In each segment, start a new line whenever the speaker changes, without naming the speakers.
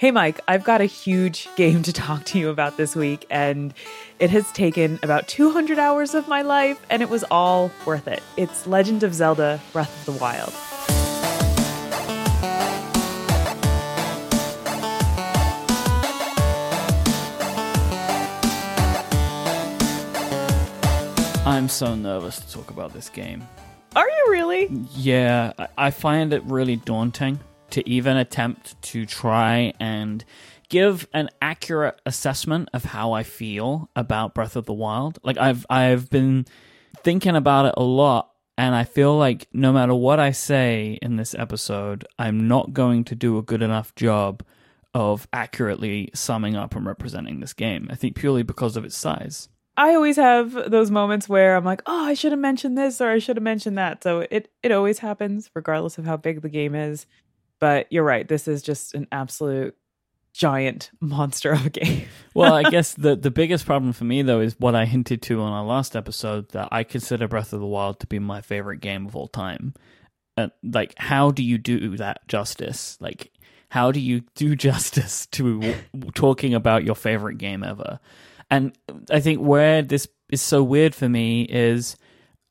Hey, Mike, I've got a huge game to talk to you about this week, and it has taken about 200 hours of my life, and it was all worth it. It's Legend of Zelda Breath of the Wild.
I'm so nervous to talk about this game.
Are you really?
Yeah, I find it really daunting to even attempt to try and give an accurate assessment of how I feel about Breath of the Wild. Like I've I've been thinking about it a lot and I feel like no matter what I say in this episode, I'm not going to do a good enough job of accurately summing up and representing this game. I think purely because of its size.
I always have those moments where I'm like, "Oh, I should have mentioned this or I should have mentioned that." So it it always happens regardless of how big the game is. But you're right, this is just an absolute giant monster of a game.
well, I guess the the biggest problem for me though is what I hinted to on our last episode that I consider Breath of the Wild to be my favorite game of all time. Uh, like, how do you do that justice? Like, how do you do justice to talking about your favorite game ever? And I think where this is so weird for me is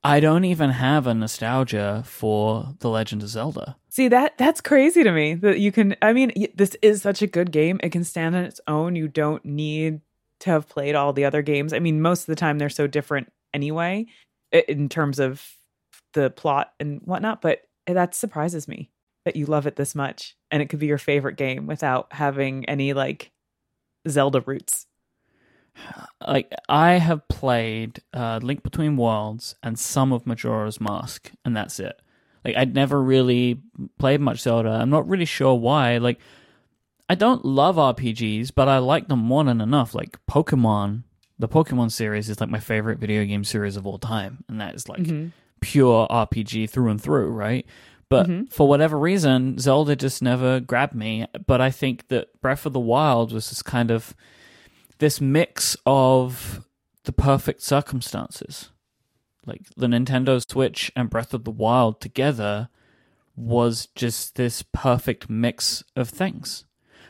I don't even have a nostalgia for The Legend of Zelda.
See that that's crazy to me that you can I mean this is such a good game. It can stand on its own. You don't need to have played all the other games. I mean most of the time they're so different anyway in terms of the plot and whatnot, but that surprises me that you love it this much and it could be your favorite game without having any like Zelda roots
like I have played uh, Link Between Worlds and some of Majora's Mask, and that's it. Like I'd never really played much Zelda. I'm not really sure why. Like I don't love RPGs, but I like them more than enough. Like Pokemon, the Pokemon series is like my favorite video game series of all time, and that is like mm-hmm. pure RPG through and through, right? But mm-hmm. for whatever reason, Zelda just never grabbed me. But I think that Breath of the Wild was just kind of this mix of the perfect circumstances. Like the Nintendo Switch and Breath of the Wild together was just this perfect mix of things.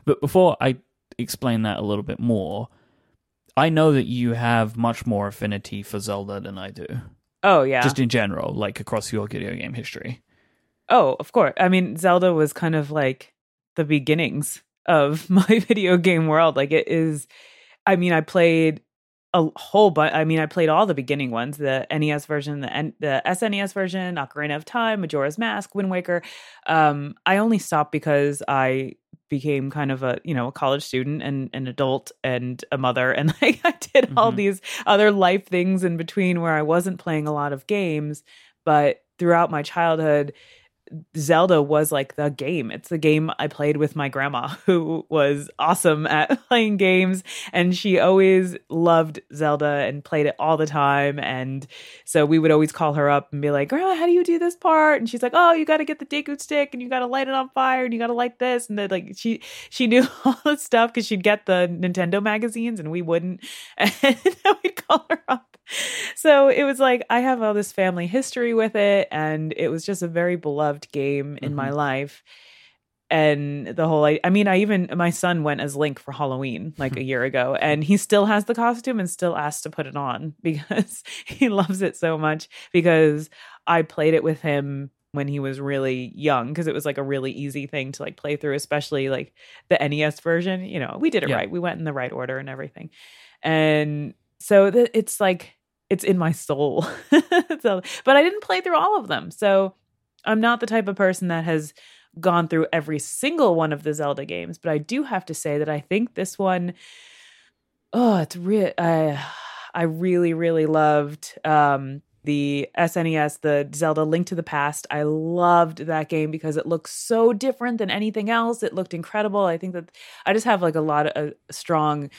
But before I explain that a little bit more, I know that you have much more affinity for Zelda than I do.
Oh, yeah.
Just in general, like across your video game history.
Oh, of course. I mean, Zelda was kind of like the beginnings of my video game world. Like it is I mean, I played a whole bunch. I mean, I played all the beginning ones: the NES version, the N- the SNES version, Ocarina of Time, Majora's Mask, Wind Waker. Um, I only stopped because I became kind of a you know a college student and an adult and a mother, and like I did mm-hmm. all these other life things in between where I wasn't playing a lot of games. But throughout my childhood, Zelda was like the game. It's the game I played with my grandma, who was awesome at playing games. And she always loved Zelda and played it all the time. And so we would always call her up and be like, Grandma, how do you do this part? And she's like, Oh, you got to get the Deku stick and you got to light it on fire and you got to light this. And then, like, she she knew all the stuff because she'd get the Nintendo magazines and we wouldn't. And we'd call her up so it was like I have all this family history with it, and it was just a very beloved game in mm-hmm. my life. And the whole, I, I mean, I even my son went as Link for Halloween like a year ago, and he still has the costume and still asked to put it on because he loves it so much. Because I played it with him when he was really young because it was like a really easy thing to like play through, especially like the NES version. You know, we did it yeah. right. We went in the right order and everything. And so it's like it's in my soul. so, but I didn't play through all of them. So I'm not the type of person that has gone through every single one of the Zelda games, but I do have to say that I think this one oh, it's real I I really really loved um the SNES, the Zelda Link to the Past. I loved that game because it looked so different than anything else. It looked incredible. I think that I just have like a lot of a strong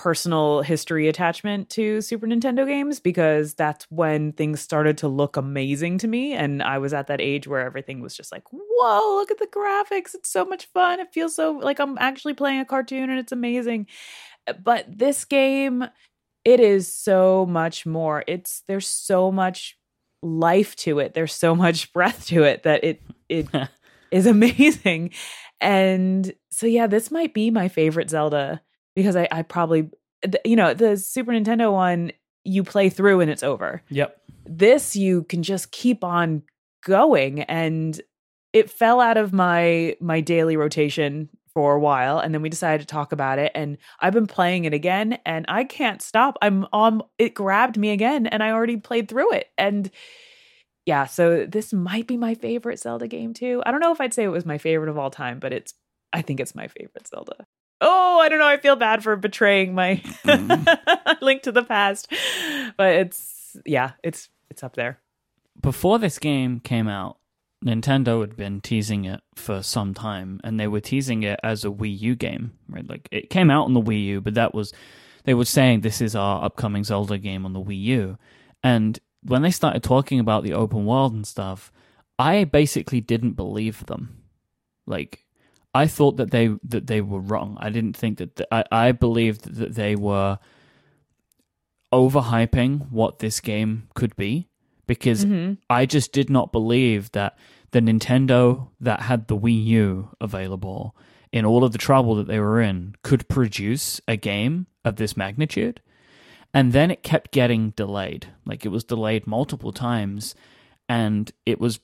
personal history attachment to Super Nintendo games because that's when things started to look amazing to me. And I was at that age where everything was just like, whoa, look at the graphics. It's so much fun. It feels so like I'm actually playing a cartoon and it's amazing. Uh, but this game, it is so much more. It's there's so much life to it. There's so much breath to it that it it is amazing. And so, yeah, this might be my favorite Zelda because I, I probably, you know, the Super Nintendo one, you play through and it's over.
Yep.
This, you can just keep on going. And it fell out of my my daily rotation for a while and then we decided to talk about it and I've been playing it again and I can't stop. I'm on it grabbed me again and I already played through it and yeah, so this might be my favorite Zelda game too. I don't know if I'd say it was my favorite of all time, but it's I think it's my favorite Zelda. Oh, I don't know. I feel bad for betraying my mm. link to the past. But it's yeah, it's it's up there.
Before this game came out, Nintendo had been teasing it for some time, and they were teasing it as a Wii U game, right? Like it came out on the Wii U, but that was they were saying this is our upcoming Zelda game on the Wii U. And when they started talking about the open world and stuff, I basically didn't believe them. Like I thought that they that they were wrong. I didn't think that the, I I believed that they were overhyping what this game could be because mm-hmm. I just did not believe that the Nintendo that had the Wii U available in all of the trouble that they were in could produce a game of this magnitude. And then it kept getting delayed. Like it was delayed multiple times and it was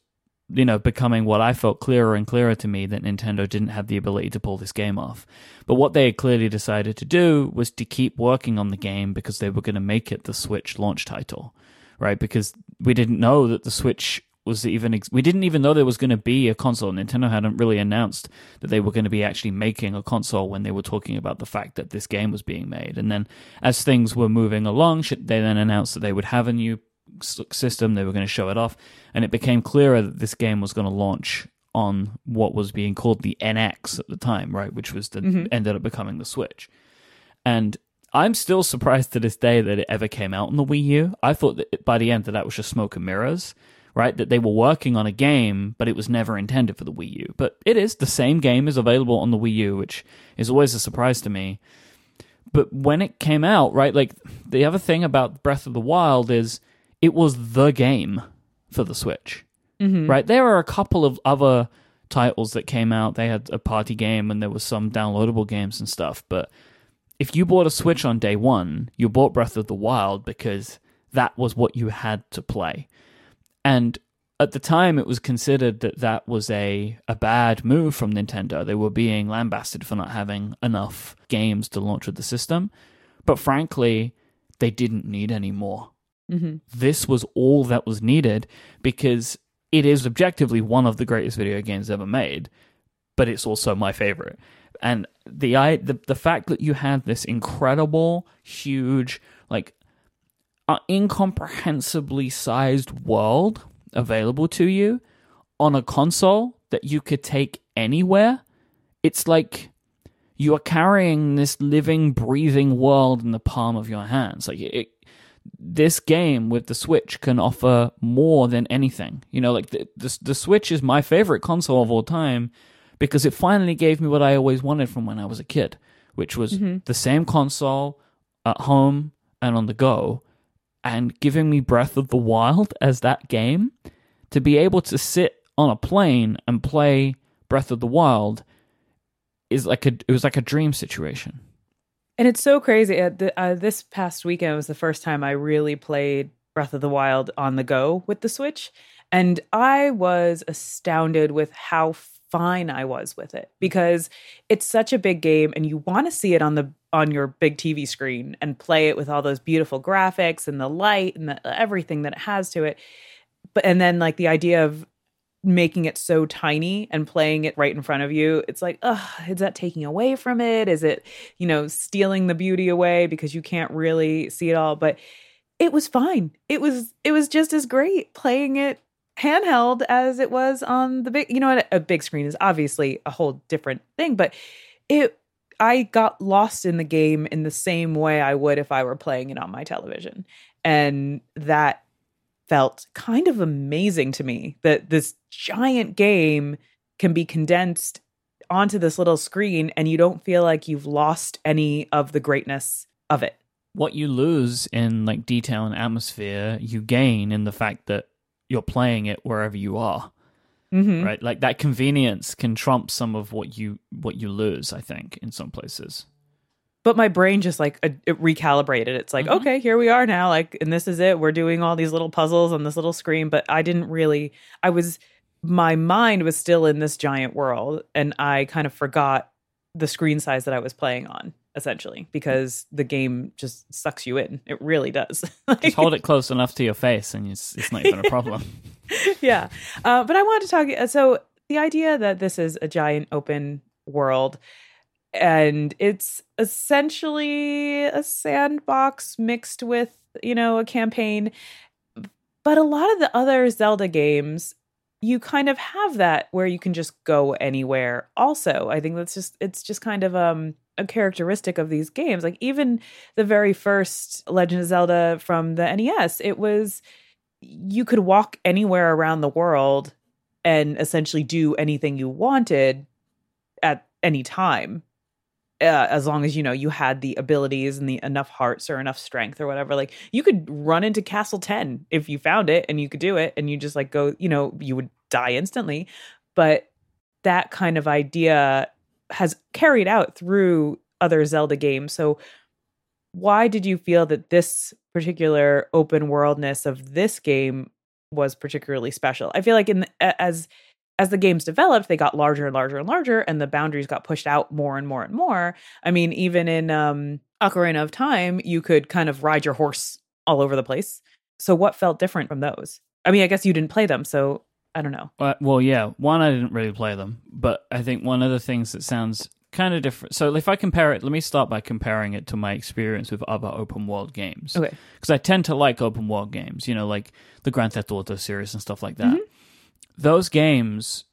you know becoming what I felt clearer and clearer to me that Nintendo didn't have the ability to pull this game off. But what they had clearly decided to do was to keep working on the game because they were going to make it the Switch launch title right? Because we didn't know that the Switch was even ex- we didn't even know there was going to be a console. Nintendo hadn't really announced that they were going to be actually making a console when they were talking about the fact that this game was being made. And then as things were moving along, they then announced that they would have a new system. They were going to show it off, and it became clearer that this game was going to launch on what was being called the NX at the time, right? Which was the mm-hmm. ended up becoming the Switch. And I'm still surprised to this day that it ever came out on the Wii U. I thought that by the end that that was just smoke and mirrors, right? That they were working on a game, but it was never intended for the Wii U. But it is the same game is available on the Wii U, which is always a surprise to me. But when it came out, right, like the other thing about Breath of the Wild is it was the game for the Switch, mm-hmm. right? There are a couple of other titles that came out. They had a party game and there was some downloadable games and stuff, but if you bought a Switch on day one, you bought Breath of the Wild because that was what you had to play. And at the time, it was considered that that was a, a bad move from Nintendo. They were being lambasted for not having enough games to launch with the system. But frankly, they didn't need any more. Mm-hmm. This was all that was needed because it is objectively one of the greatest video games ever made, but it's also my favorite and the I the the fact that you had this incredible, huge, like uh, incomprehensibly sized world available to you on a console that you could take anywhere, it's like you are carrying this living, breathing world in the palm of your hands. Like it, this game with the Switch can offer more than anything. You know, like the, the the Switch is my favorite console of all time because it finally gave me what I always wanted from when I was a kid, which was mm-hmm. the same console at home and on the go, and giving me Breath of the Wild as that game to be able to sit on a plane and play Breath of the Wild is like a it was like a dream situation.
And it's so crazy. Uh, uh, this past weekend was the first time I really played Breath of the Wild on the go with the Switch, and I was astounded with how fine I was with it because it's such a big game and you want to see it on the on your big TV screen and play it with all those beautiful graphics and the light and the, everything that it has to it. But and then like the idea of making it so tiny and playing it right in front of you, it's like, oh, is that taking away from it? Is it, you know, stealing the beauty away because you can't really see it all? But it was fine. It was it was just as great playing it handheld as it was on the big you know a big screen is obviously a whole different thing but it i got lost in the game in the same way i would if i were playing it on my television and that felt kind of amazing to me that this giant game can be condensed onto this little screen and you don't feel like you've lost any of the greatness of it
what you lose in like detail and atmosphere you gain in the fact that you're playing it wherever you are.
Mhm.
right? Like that convenience can trump some of what you what you lose. I think in some places.
But my brain just like it recalibrated it's like
Mhm.
okay here we are now like and this is it we're doing all these little puzzles on this little screen but i didn't really i was my mind was still in this giant world and i kind of forgot the screen size that i was playing on essentially because the game just sucks you in it really does
Just hold it close enough to your face, and it's it's not even a problem.
yeah. Uh, but I wanted to talk. So the idea that this is a giant open world and it's essentially a sandbox mixed with, you know, a campaign. But a lot of the other Zelda games, you kind of have that where you can just go anywhere. Also, I think that's just, it's just kind of, um, a characteristic of these games. Like even the very first Legend of Zelda from the NES, it was you could walk anywhere around the world and essentially do anything you wanted at any time uh, as long as you know you had the abilities and the enough hearts or enough strength or whatever like you could run into castle 10 if you found it and you could do it and you just like go you know you would die instantly. But that kind of idea has carried out through other zelda games. So why did you feel that this particular open worldness of this game was particularly special? I feel like in as as the games developed they got larger and larger and larger and the boundaries got pushed out more and more and more i mean even in um ocarina of time you could kind of ride your horse all over the place so what felt different from those i mean i guess you didn't play them so i don't know
Uh, well, yeah. One, I didn't really play them, but I think one of the things that sounds kind of different. So, if I compare it, let me start by comparing it to my experience with other open world games.
okay
Because I tend to like open world games, you know, like the Grand Theft Auto series and stuff like that.
Mhm.
Those games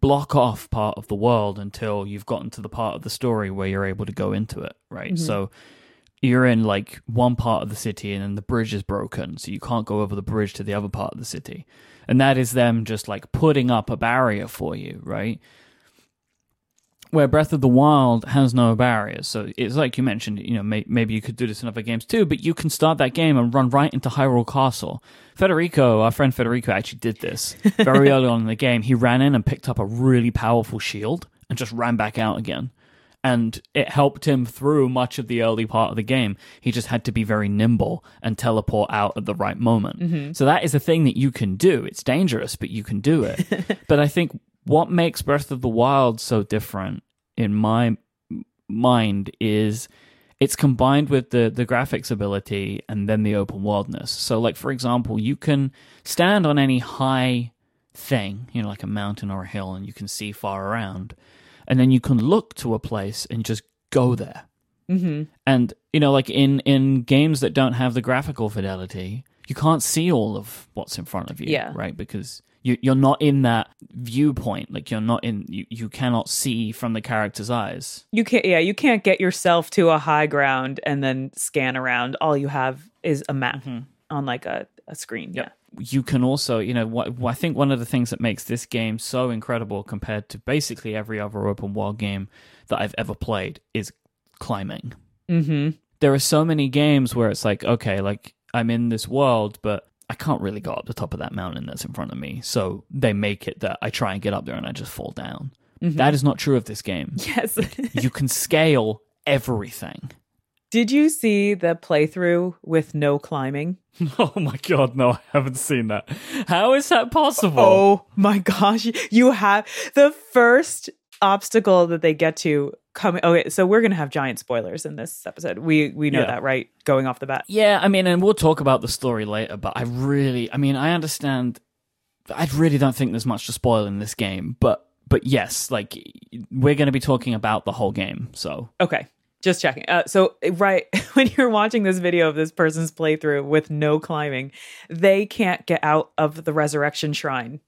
block off part of the world until you've gotten to the part of the story where you're able to go into it, right?
Mhm.
So you're in like one part of the city and then the bridge is broken, so you can't go over the bridge to the other part of the city. And that is them just like putting up a barrier for you, right? Where Breath of the Wild has no barriers. So it's like you mentioned, you know, may- maybe you could do this in other games too, but you can start that game and run right into Hyrule Castle. Federico, our friend Federico, actually did this very early on in the game. He ran in and picked up a really powerful shield and just ran back out again. And it helped him through much of the early part of the game. He just had to be very nimble and teleport out at the right moment. Mm-hmm. So that is a thing that you can do. It's dangerous, but you can do it. but I think what makes Breath of the Wild so different in my mind is it's combined with the the graphics ability and then the open worldness. So like for example, you can stand on any high thing, you know, like a mountain or a hill and you can see far around. And then you can look to a place and just go there.
mm-hmm.
And you know, like in in games that don't have the graphical fidelity, you can't see all of what's in front of you,
Yeah.
right? Because you you're not in that viewpoint. Like you're not in you, you cannot see from the character's eyes.
you can't yeah you can't get yourself to a high ground and then scan around all you have is a map on like a, a screen yeah
You can also, you know, what, what I think one of the things that makes this game so incredible compared to basically every other open world game that I've ever played is climbing.
mm-hmm
there are so many games where it's like, okay, like I'm in this world, but I can't really go up the top of that mountain that's in front of me. So they make it that I try and get up there and I just fall down. Mm-hmm. That is not true of this game.
yes
you can scale everything.
did you see the playthrough with no climbing
Oh my god, no, I haven't seen that. How is that possible?
oh my gosh you have the first obstacle that they get to coming okay so we're gonna have giant spoilers in this episode we we know
Yeah.
that right going off the bat
Yeah, I mean, and we'll talk about the story later, but I really, I mean, I understand. I really don't think there's much to spoil in this game, but but yes, like we're going to be talking about the whole game, so
Okay, just checking. Uh, so, right when you're watching this video of this person's playthrough with no climbing, they can't get out of the resurrection shrine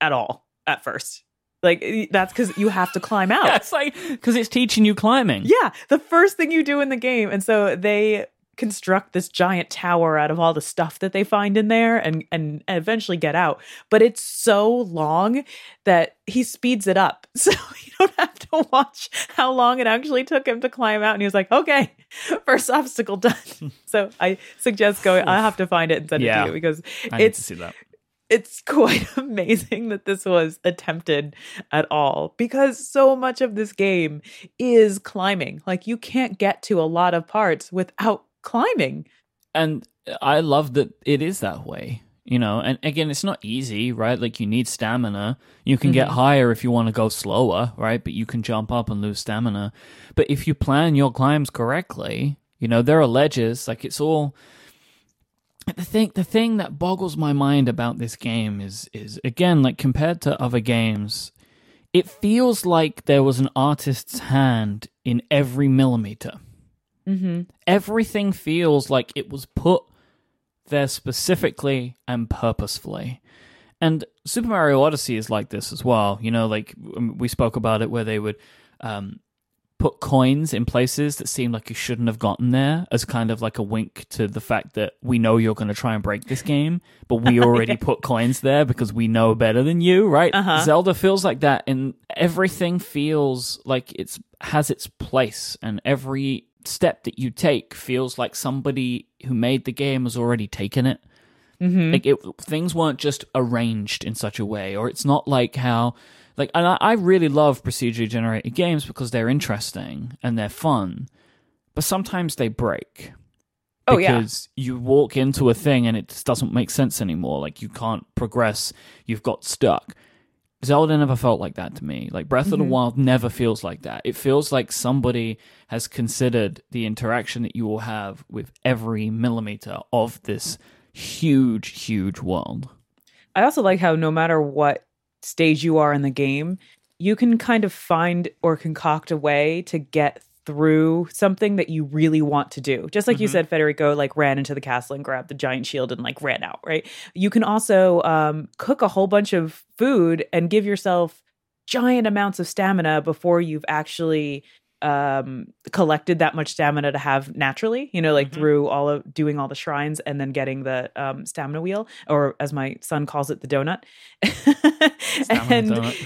at all at first. Like that's because you have to climb out.
Yeah, it's like because it's teaching you climbing.
Yeah, the first thing you do in the game, and so they construct this giant tower out of all the stuff that they find in there and and eventually get out but it's so long that he speeds it up so you don't have to watch how long it actually took him to climb out and he was like okay first obstacle done so i suggest going i have to find it and send it
Yeah.
to you because
I need
it's
to see that.
It's quite amazing that this was attempted at all because so much of this game is climbing. Like you can't get to a lot of parts without climbing.
And I love that it is that way. You know, and again, it's not easy, right? Like you need stamina. You can get
Mhm.
higher if you want to go slower, right? But you can jump up and lose stamina. But if you plan your climbs correctly, you know, there are ledges, like it's all the thing the thing that boggles my mind about this game is is again like compared to other games it feels like there was an artist's hand in every millimeter.
Mm-hmm.
everything feels like it was put there specifically and purposefully. And super mario odyssey is like this as well. You know like um, we spoke about it where they would um, put coins in places that seemed like you shouldn't have gotten there as kind of like a wink to the fact that we know you're going to try and break this game but we already put coins there because we know better than you right
Uh-huh.
zelda feels like that and everything feels like it's has its place and every step that you take feels like somebody who made the game has already taken it
Mm-hmm.
like it, things weren't just arranged in such a way or it's not like how like and I, I really love procedurally generated games because they're interesting and they're fun but sometimes they break
Oh, yeah.
because you walk into a thing and it just doesn't make sense anymore like you can't progress you've got stuck Zelda never felt like that to me. Like Breath of the
Mhm.
Wild never feels like that. It feels like somebody has considered the interaction that you will have with every millimeter of this huge, huge world.
I also like how no matter what stage you are in the game, you can kind of find or concoct a way to get through something that you really want to do. Just like you
Mhm.
said, Federico like ran into the castle and grabbed the giant shield and like ran out, right? You can also um, cook a whole bunch of food and give yourself giant amounts of stamina before you've actually um collected that much stamina to have naturally you know like
Mhm.
through all of doing all the shrines and then getting the um stamina wheel or as my son calls it the donut. And
donut.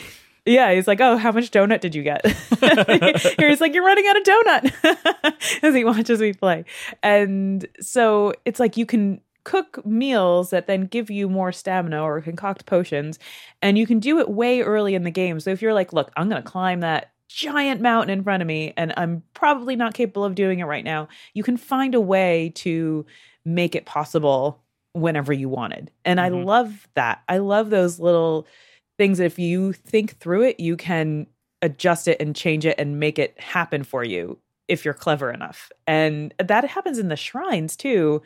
yeah he's like oh how much donut did you get? He's like you're running out of donut. As he watches me play. And so it's like you can cook meals that then give you more stamina or concoct potions and you can do it way early in the game. So if you're like look i'm going to climb that giant mountain in front of me and i'm probably not capable of doing it right now you can find a way to make it possible whenever you wanted. And i
Mhm.
love that. I love those little things. If you think through it you can adjust it and change it and make it happen for you if you're clever enough. And that happens in the shrines too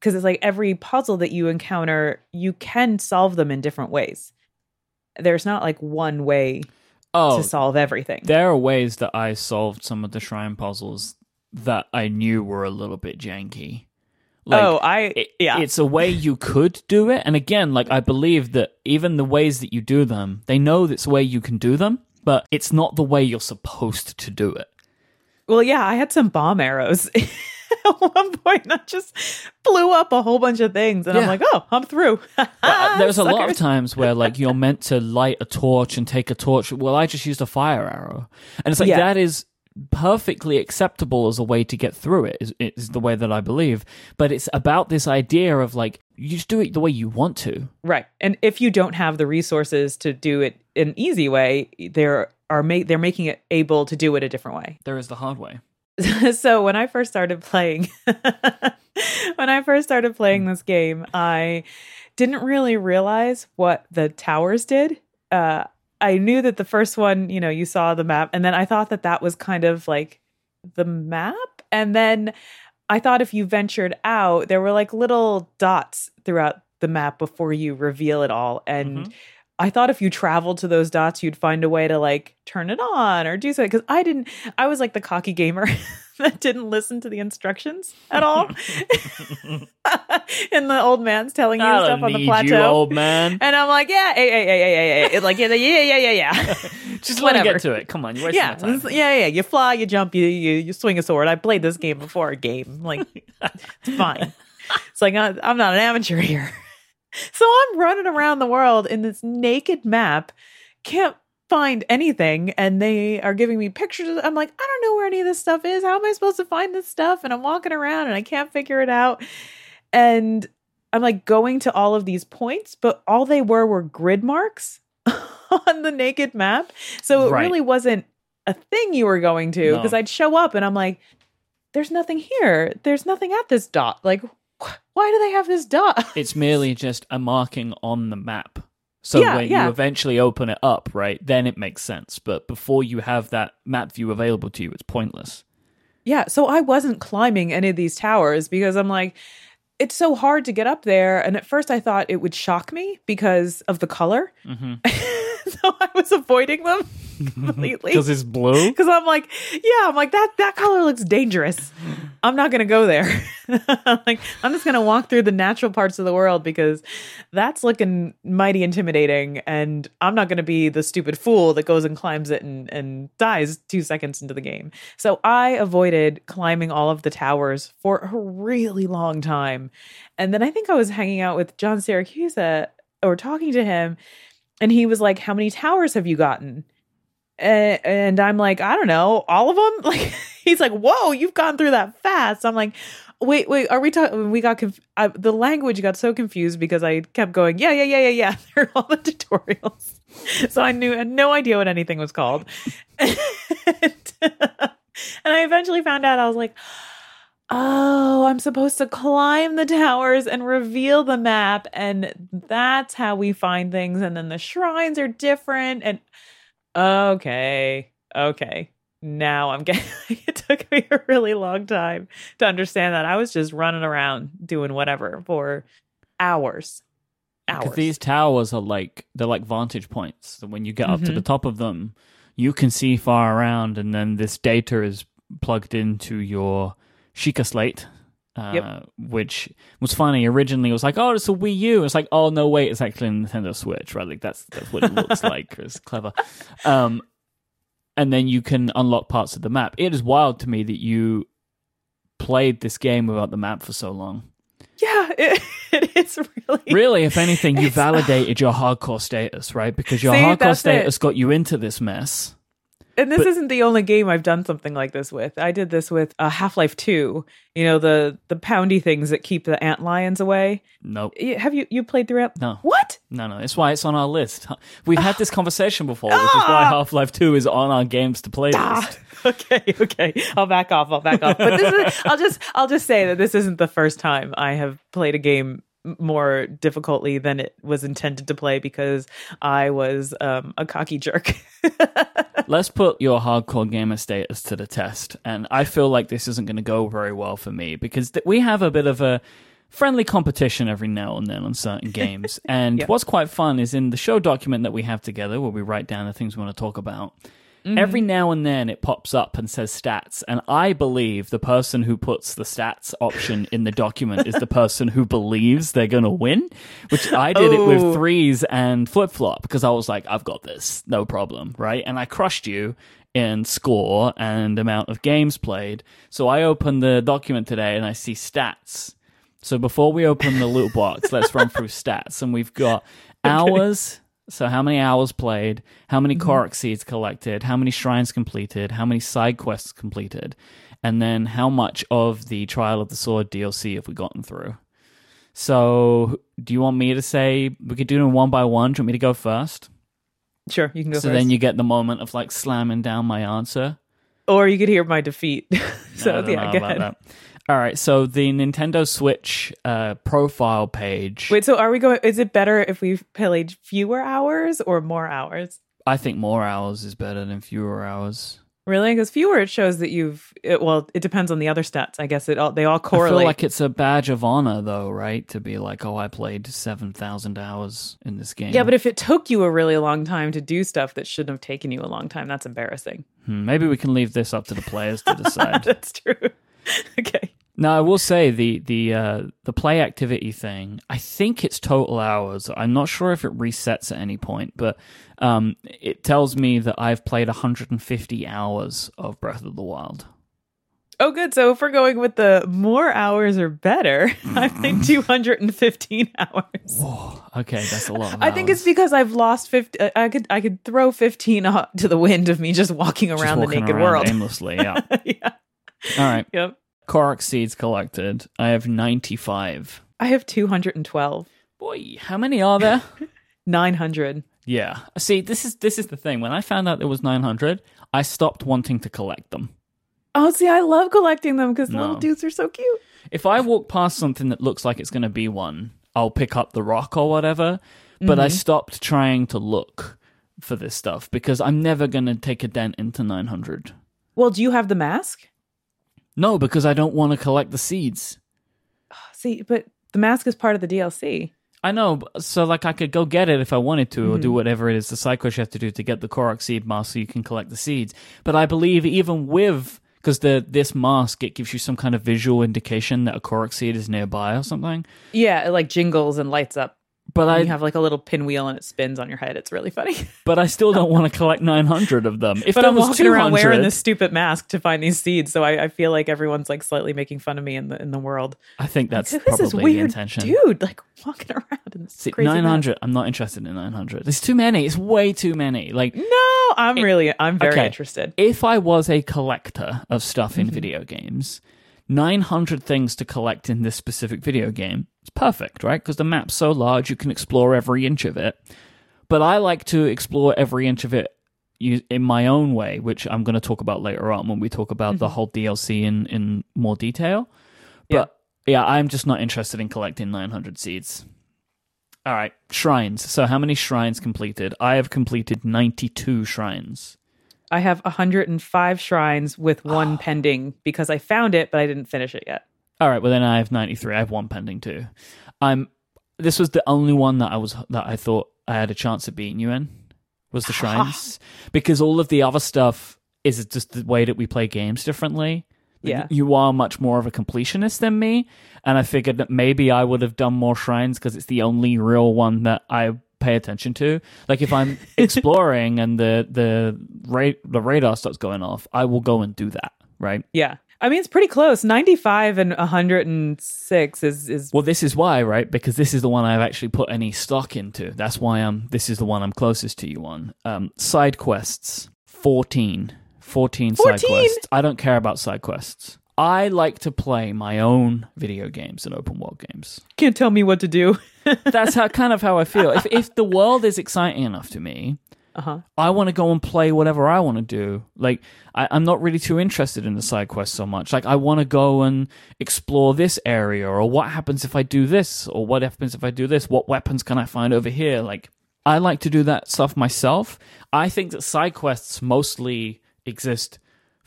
because it's like every puzzle that you encounter you can solve them in different ways. There's not like one way
Oh,
to solve everything.
there are ways that I solved some of the shrine puzzles that I knew were a little bit janky. Like,
oh i
it-
yeah.
it's a way you could do it. And again like i believe that even the ways that you do them they know that's a way you can do them but it's not the way you're supposed to do it.
Well yeah i had some bomb arrows at one point i just blew up a whole bunch of things and i'm like oh i'm through.
Uh, there's a lot of times where like you're meant to light a torch and take a torch. Well i just used a fire arrow. And it's like
Yeah.
that is perfectly acceptable as a way to get through it is, is the way that i believe. But it's about this idea of like you just do it the way you want to.
Right. And if you don't have the resources to do it an easy way, they're are ma- they're making it able to do it a different way.
there is the hard way
so when I first started playing when I first started playing this game, I didn't really realize what the towers did. Uh I knew that the first one, you know, you saw the map and then I thought that that was kind of like the map and then I thought if you ventured out, there were like little dots throughout the map before you reveal it all. And
Mhm.
I thought if you traveled to those dots, you'd find a way to like turn it on or do something. Because I didn't, I was like the cocky gamer that didn't listen to the instructions at all. and the old man's telling you
I
stuff on the plateau.
you old man
and I'm like, yeah, hey, hey, hey, hey, hey, hey. Like, yeah, yeah, yeah, yeah, yeah.
Just let me get to it. Come on, you're wasting
yeah,
time.
yeah, yeah. You fly, you jump, you, you you swing a sword. I played this game before a game. Like, it's fine. It's like I'm not an amateur here. So I'm running around the world in this naked map, can't find anything, and they are giving me pictures. I'm like, I don't know where any of this stuff is. How am I supposed to find this stuff? And I'm walking around and I can't figure it out. And I'm like going to all of these points, but all they were were grid marks on the naked map. So it
Right.
really wasn't a thing you were going to because
No.
I'd show up and I'm like, there's nothing here. There's nothing at this dot. Like, why do they have this dot?
It's merely just a marking on the map. So
Yeah,
when
yeah.
you eventually open it up, right, then it makes sense. But before you have that map view available to you, it's pointless.
Yeah, so I wasn't climbing any of these towers because I'm like, it's so hard to get up there. And at first I thought it would shock me because of the color.
hmm
so I was avoiding them completely.
Because it's blue.
Because I'm like, yeah, I'm like, that that color looks dangerous. I'm not gonna go there. like, I'm just gonna walk through the natural parts of the world because that's looking mighty intimidating. And I'm not gonna be the stupid fool that goes and climbs it and, and dies two seconds into the game. So I avoided climbing all of the towers for a really long time. And then I think I was hanging out with John Siracusa uh, or talking to him, and he was like, How many towers have you gotten? And I'm like, I don't know, all of them. Like, he's like, whoa, you've gone through that fast. I'm like, wait, wait, are we talking? We got conf- I, the language got so confused because I kept going, yeah, yeah, yeah, yeah, yeah. They're all the tutorials, so I knew had no idea what anything was called. and, and I eventually found out. I was like. Oh, I'm supposed to climb the towers and reveal the map, and that's how we find things. And then the shrines are different, and okay, okay. Now I'm getting. it took me a really long time to understand that I was just running around doing whatever for hours. Hours.
Because these towers are like they're like vantage points. So when you get up to
Mhm.
the top of them, you can see far around, and then this data is plugged into your Sheikah slate. Uh,
Yep.
Which was funny. Originally, it was like, "Oh, it's a Wii U." It's like, "Oh no, wait, it's actually a Nintendo Switch." Right? Like that's that's what it looks like. It's clever. Um, and then you can unlock parts of the map. It is wild to me that you played this game without the map for so long.
yeah, it, it is really.
really, if anything, you validated your hardcore status, right? Because your
See,
hardcore
that's it.
status got you into this mess.
And this
But-
isn't the only game I've done something like this with. I did this with uh, Half Life Two. You know the the poundy things that keep the ant lions away.
Nope.
Have you you played through it?
No.
What?
No, no. That's why it's on our list. We've had this conversation before, which is why
Ah!
Half Life 2 is on our games to play
Ah,
list.
okay, okay. I'll back off. I'll back off. But this is, I'll just I'll just say that this isn't the first time I have played a game more difficultly than it was intended to play because I was um, a cocky jerk.
Let's put your hardcore gamer status to the test. And I feel like this isn't going to go very well for me because th- we have a bit of a friendly competition every now and then on certain games. And what's quite fun is in the show document that we have together where we write down the things we want to talk about.
Mm-hmm.
Every now and then it pops up and says stats. And I believe the person who puts the stats option in the document is the person who believes they're going to win, which I did it
Oh.
with threes and flip flop because I was like, I've got this, no problem, right? And I crushed you in score and amount of games played. So I open the document today and I see stats. So before we open the loot box, let's run through stats. And we've got hours. So how many hours played, how many mm-hmm. Korok seeds collected, how many shrines completed, how many side quests completed, and then how much of the Trial of the Sword DLC have we gotten through. So do you want me to say we could do them one by one? Do you want me to go first?
sure, you can go
so
first.
then you get the moment of like slamming down my answer.
or you could hear my defeat. so yeah, go ahead.
that. All right, so the Nintendo Switch uh, profile page.
Wait, so are we going? Is it better if we've played fewer hours or more hours?
I think more hours is better than fewer hours.
Really? Because fewer, it shows that you've. It, well, it depends on the other stats. I guess it all they all correlate.
I feel like it's a badge of honor, though, right? To be like, oh, I played seven thousand hours in this game.
yeah, but if it took you a really long time to do stuff that shouldn't have taken you a long time, that's embarrassing.
Hmm, maybe we can leave this up to the players to decide.
that's true. okay.
Now, I will say the the uh, the play activity thing. I think it's total hours. I'm not sure if it resets at any point, but um, it tells me that I've played 150 hours of Breath of the Wild.
Oh, good. So if we're going with the more hours are better, I think 215 hours.
Whoa, okay, that's a lot. Of
I think it's because I've lost 50. uh, I could I could throw 15 out to the wind of me just walking
Just
around the naked
around
world.
aimlessly. Yeah.
yeah.
All right.
Yep.
Korok seeds collected. I have 95.
I have 212.
Boy, how many are there?
900.
yeah. See, this is this is the thing. When I found out there was 900, I stopped wanting to collect them.
Oh, see, I love collecting them because the
No.
little dudes are so cute.
If I walk past something that looks like it's going to be one, I'll pick up the rock or whatever. But I mm-hmm. stopped trying to look for this stuff because I'm never going to take a dent into 900.
Well, do you have the mask?
No, because I don't want to collect the seeds.
See, but the mask is part of the DLC.
I know, so like I could go get it if I wanted to, or do mm-hmm. whatever it is the side quest you have to do to get the Korok seed mask so you can collect the seeds. But I believe even with because the this mask it gives you some kind of visual indication that a Korok seed is nearby or something.
Yeah, it like jingles and lights up.
But I
you have like a little pinwheel and it spins on your head. It's really funny.
but I still don't want to collect nine hundred of them. If
but I'm walking around wearing this stupid mask to find these seeds, so I, I feel like everyone's like slightly making fun of me in the in the world.
I think that's
this
probably
is
the
weird,
intention.
dude. Like walking around in this
See,
crazy
nine
mask.
hundred. I'm not interested in nine hundred. It's too many. It's way too many. Like
No, I'm really, I'm very
Okay.
interested.
if I was a collector of stuff
Mm-hmm.
in video games, 900 things to collect in this specific video game. It's perfect, right? Because the map's so large, you can explore every inch of it. But I like to explore every inch of it in my own way, which I'm going to talk about later on when we talk about the mm-hmm. whole DLC in, in more detail. But yeah, I'm just not interested in collecting 900 seeds. All right, shrines. So, how many shrines completed? I have completed 92 shrines.
I have 105 shrines with one ah. pending because I found it, but I didn't finish it yet.
All right, well then I have 93. I have one pending too. I'm this was the only one that I was that I thought I had a chance of beating you in was the shrines because all of the other stuff is just the way that we play games differently.
Yeah.
You are much more of a completionist than me, and I figured that maybe I would have done more shrines because it's the only real one that I pay attention to. Like if I'm exploring and the the ra- the radar starts going off, I will go and do that, right?
Yeah. I mean, it's pretty close. 95 and 106 is, is
Well, this is why, right? Because this is the one I've actually put any stock into. That's why I'm. This is the one I'm closest to you on. Um, side quests, 14. 14 side quests. I don't care about side quests. I like to play my own video games and open world games.
can't tell me what to do.
That's how kind of how I feel. If if the world is exciting enough to me,
Uh-huh.
I want to go and play whatever I want to do. Like I, I'm not really too interested in the side quest so much. Like I want to go and explore this area, or what happens if I do this, or what happens if I do this. What weapons can I find over here? Like I like to do that stuff myself. I think that side quests mostly exist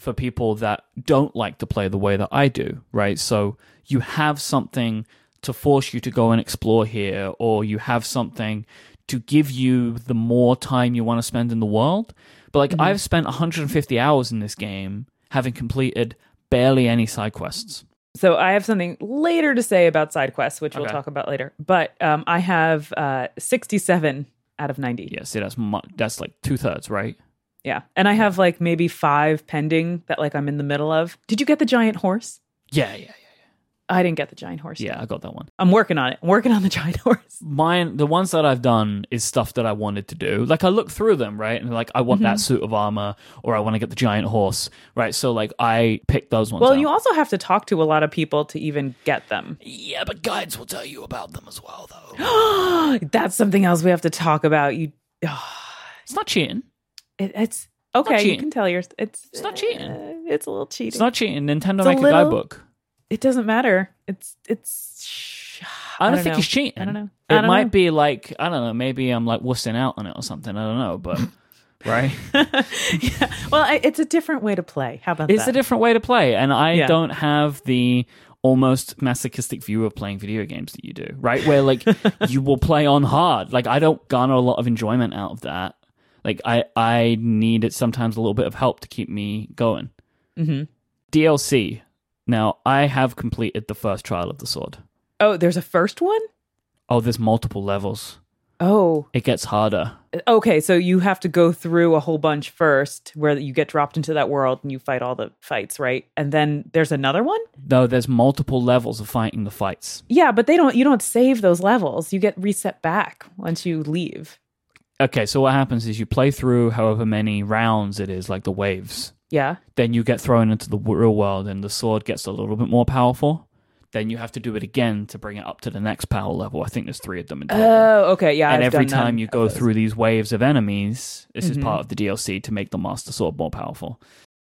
for people that don't like to play the way that I do, right? So you have something to force you to go and explore here, or you have something to give you the more time you want to spend in the world. But like I've spent 150 hours in this game having completed barely any side quests.
So I have something later to say about side quests, which we'll talk about later. But um, I have uh, 67 out of 90.
Yeah, see that's mu- that's like two thirds, right?
Yeah. And I have like maybe five pending that like I'm in the middle of. Did you get the giant horse?
Yeah, yeah, yeah. yeah.
I didn't get the giant horse.
yeah.
yet.
I got that one.
I'm working on it. I'm working on the giant horse.
Mine, the ones that I've done is stuff that I wanted to do. Like I look through them, right, and like I want that mm-hmm. suit of armor, or I want to get the giant horse, right. So like I pick those ones.
Well,
out.
you also have to talk to a lot of people to even get them.
yeah, but guides will tell you about them as well, though.
That's something else we have to talk about. You,
it's not cheating.
It, it's okay. You can tell yours. It's
It's not cheating.
uh, it's a little cheating.
It's not cheating. Nintendo
It's a
make a
little-
guidebook.
it doesn't matter. It's it's.
I don't, think
know.
it's cheating.
I don't know.
It
don't
might
know.
be like I don't know. Maybe I'm like wussing out on it or something. I don't know, but right.
yeah. Well, I, it's a different way to play. How about
It's
that?
It's a different way to play, and I
Yeah.
don't have the almost masochistic view of playing video games that you do, right? Where like you will play on hard. Like I don't garner a lot of enjoyment out of that. Like I I need it sometimes a little bit of help to keep me going.
Mhm.
DLC. Now I have completed the first trial of the sword.
oh, there's a first one.
Oh, there's multiple levels.
Oh,
It gets harder.
okay. So you have to go through a whole bunch first, where you get dropped into that world and you fight all the fights, right? And then there's another one.
No, there's multiple levels of fighting the fights.
Yeah, but they don't. You don't save those levels. You get reset back once you leave.
Okay, so what happens is you play through however many rounds it is, like the waves.
Yeah.
Then you get thrown into the real world, and the sword gets a little bit more powerful. then you have to do it again to bring it up to the next power level. I think there's three of them in total.
Oh, okay, yeah.
and
I've
every time you go through these waves of enemies, this is
Mhm.
part of the DLC to make the Master Sword more powerful.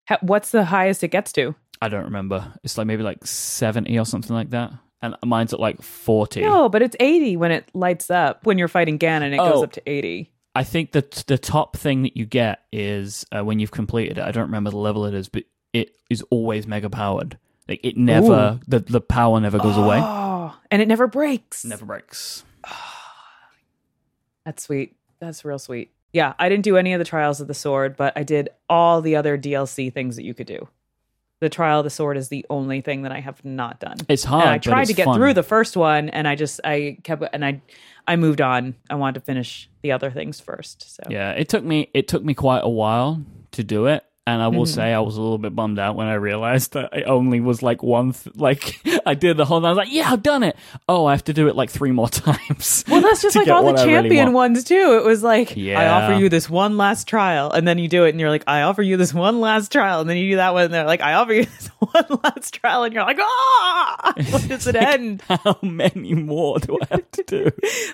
Ha- what's the highest it gets to?
I don't remember. It's like maybe like 70 or something like that. And mine's at like 40.
No, but it's 80 when it lights up. When you're fighting Ganon, it goes
Oh.
up to 80.
I think that the top thing that you get is uh, when you've completed it. I don't remember the level it is, but it is always mega powered. Like it never, the, the power never goes away.
Oh, and it never breaks.
Never breaks.
That's sweet. That's real sweet. Yeah, I didn't do any of the trials of the sword, but I did all the other DLC things that you could do. The trial of the sword is the only thing that I have not done.
It's hard.
and I tried to get
fun.
through the first one, and I just I kept and I I moved on. I wanted to finish the other things first. So
Yeah, it took me it took me quite a while to do it, and I will
Mhm.
say I was a little bit bummed out when I realized that it only was like one. Th- like I did the whole. Thing. I was like, yeah, I've done it. Oh, I have to do it like three more times.
Well, that's just like all the
I really
champion ones too. It was like, I offer you this one last trial, and then you do it, and you're like, I offer you this one last trial, and then you do that one, and they're like, I offer you this one last trial, and you're like, ah, when does it end?
How many more do I have to do?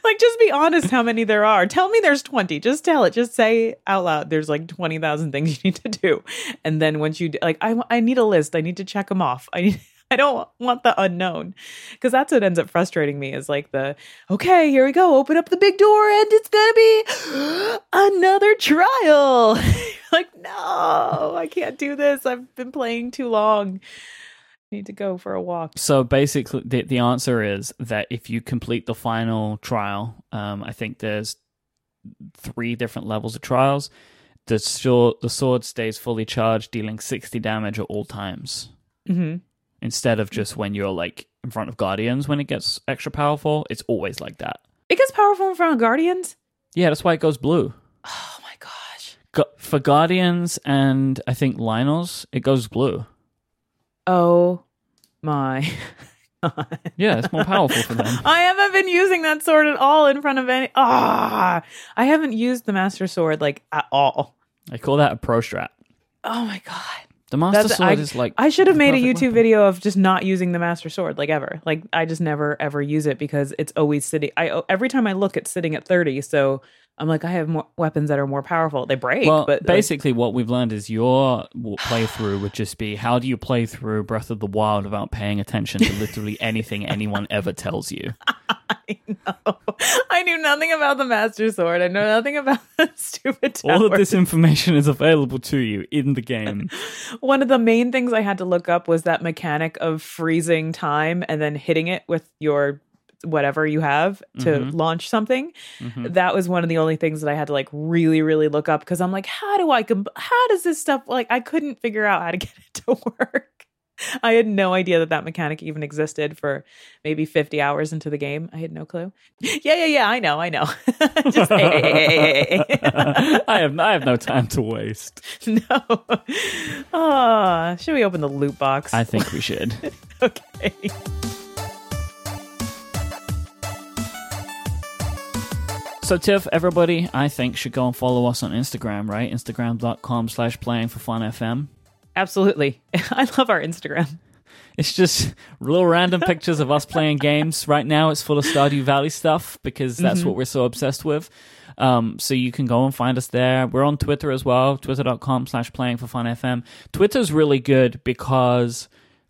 like, just be honest how many there are. Tell me there's 20. Just tell it. Just say out loud, there's like 20,000 things you need to do. And then once you, like, I, I need a list. I need to check them off. I need, I don't want the unknown because that's what ends up frustrating me is like the, okay, here we go. Open up the big door and it's to be another trial. like, no, I can't do this. I've been playing too long. I need to go for a walk.
So basically, the the answer is that if you complete the final trial, um, I think there's three different levels of trials. The sword, the sword stays fully charged, dealing sixty damage at all times.
hmm
instead of just when you're like in front of guardians when it gets extra powerful it's always like that
It gets powerful in front of Guardians.
yeah that's why it goes blue
Oh my gosh.
Gu- for guardians and i think Lionels, it goes blue
Oh my god.
yeah it's more powerful for them
I haven't been using that sword at all in front of any ah I haven't used the master sword like at all.
i call that a pro strat
Oh my god.
the master
That's-
sword
I-
is like
I should have made a YouTube
weapon.
video of just not using the master sword like ever. Like I just never ever use it because it's always sitting I every time I look it's sitting at 30 so I'm like I have more weapons that are more powerful. They break
well,
but like,
basically, what we've learned is your playthrough would just be how do you play through Breath of the Wild without paying attention to literally anything anyone ever tells you?
I know. I knew nothing about the master sword. I know nothing about the stupid tower.
All of this information is available to you in the game.
One of the main things I had to look up was that mechanic of freezing time and then hitting it with your whatever you have to
Mhm.
launch something.
Mhm.
That was one of the only things that I had to like really, really look up because I'm like, how do I, com- how does this stuff, like, I couldn't figure out how to get it to work. I had no idea that that mechanic even existed for maybe 50 hours into the game. I had no clue. Yeah, yeah, yeah. I know, I know. Just, hey, hey, hey.
I have I have no time to waste.
no. Ah, should we open the loot box?
I think we should.
okay.
So Tiff, everybody I think should go and follow us on Instagram, right? Instagram.com slash playing for fun FM.
Absolutely. I love our Instagram.
It's just little random pictures of us playing games. Right now it's full of Stardew Valley stuff because that's
Mhm.
what we're so obsessed with. Um, so you can go and find us there. We're on Twitter as well, twitter.com slash playing for fun FM. Twitter's really good because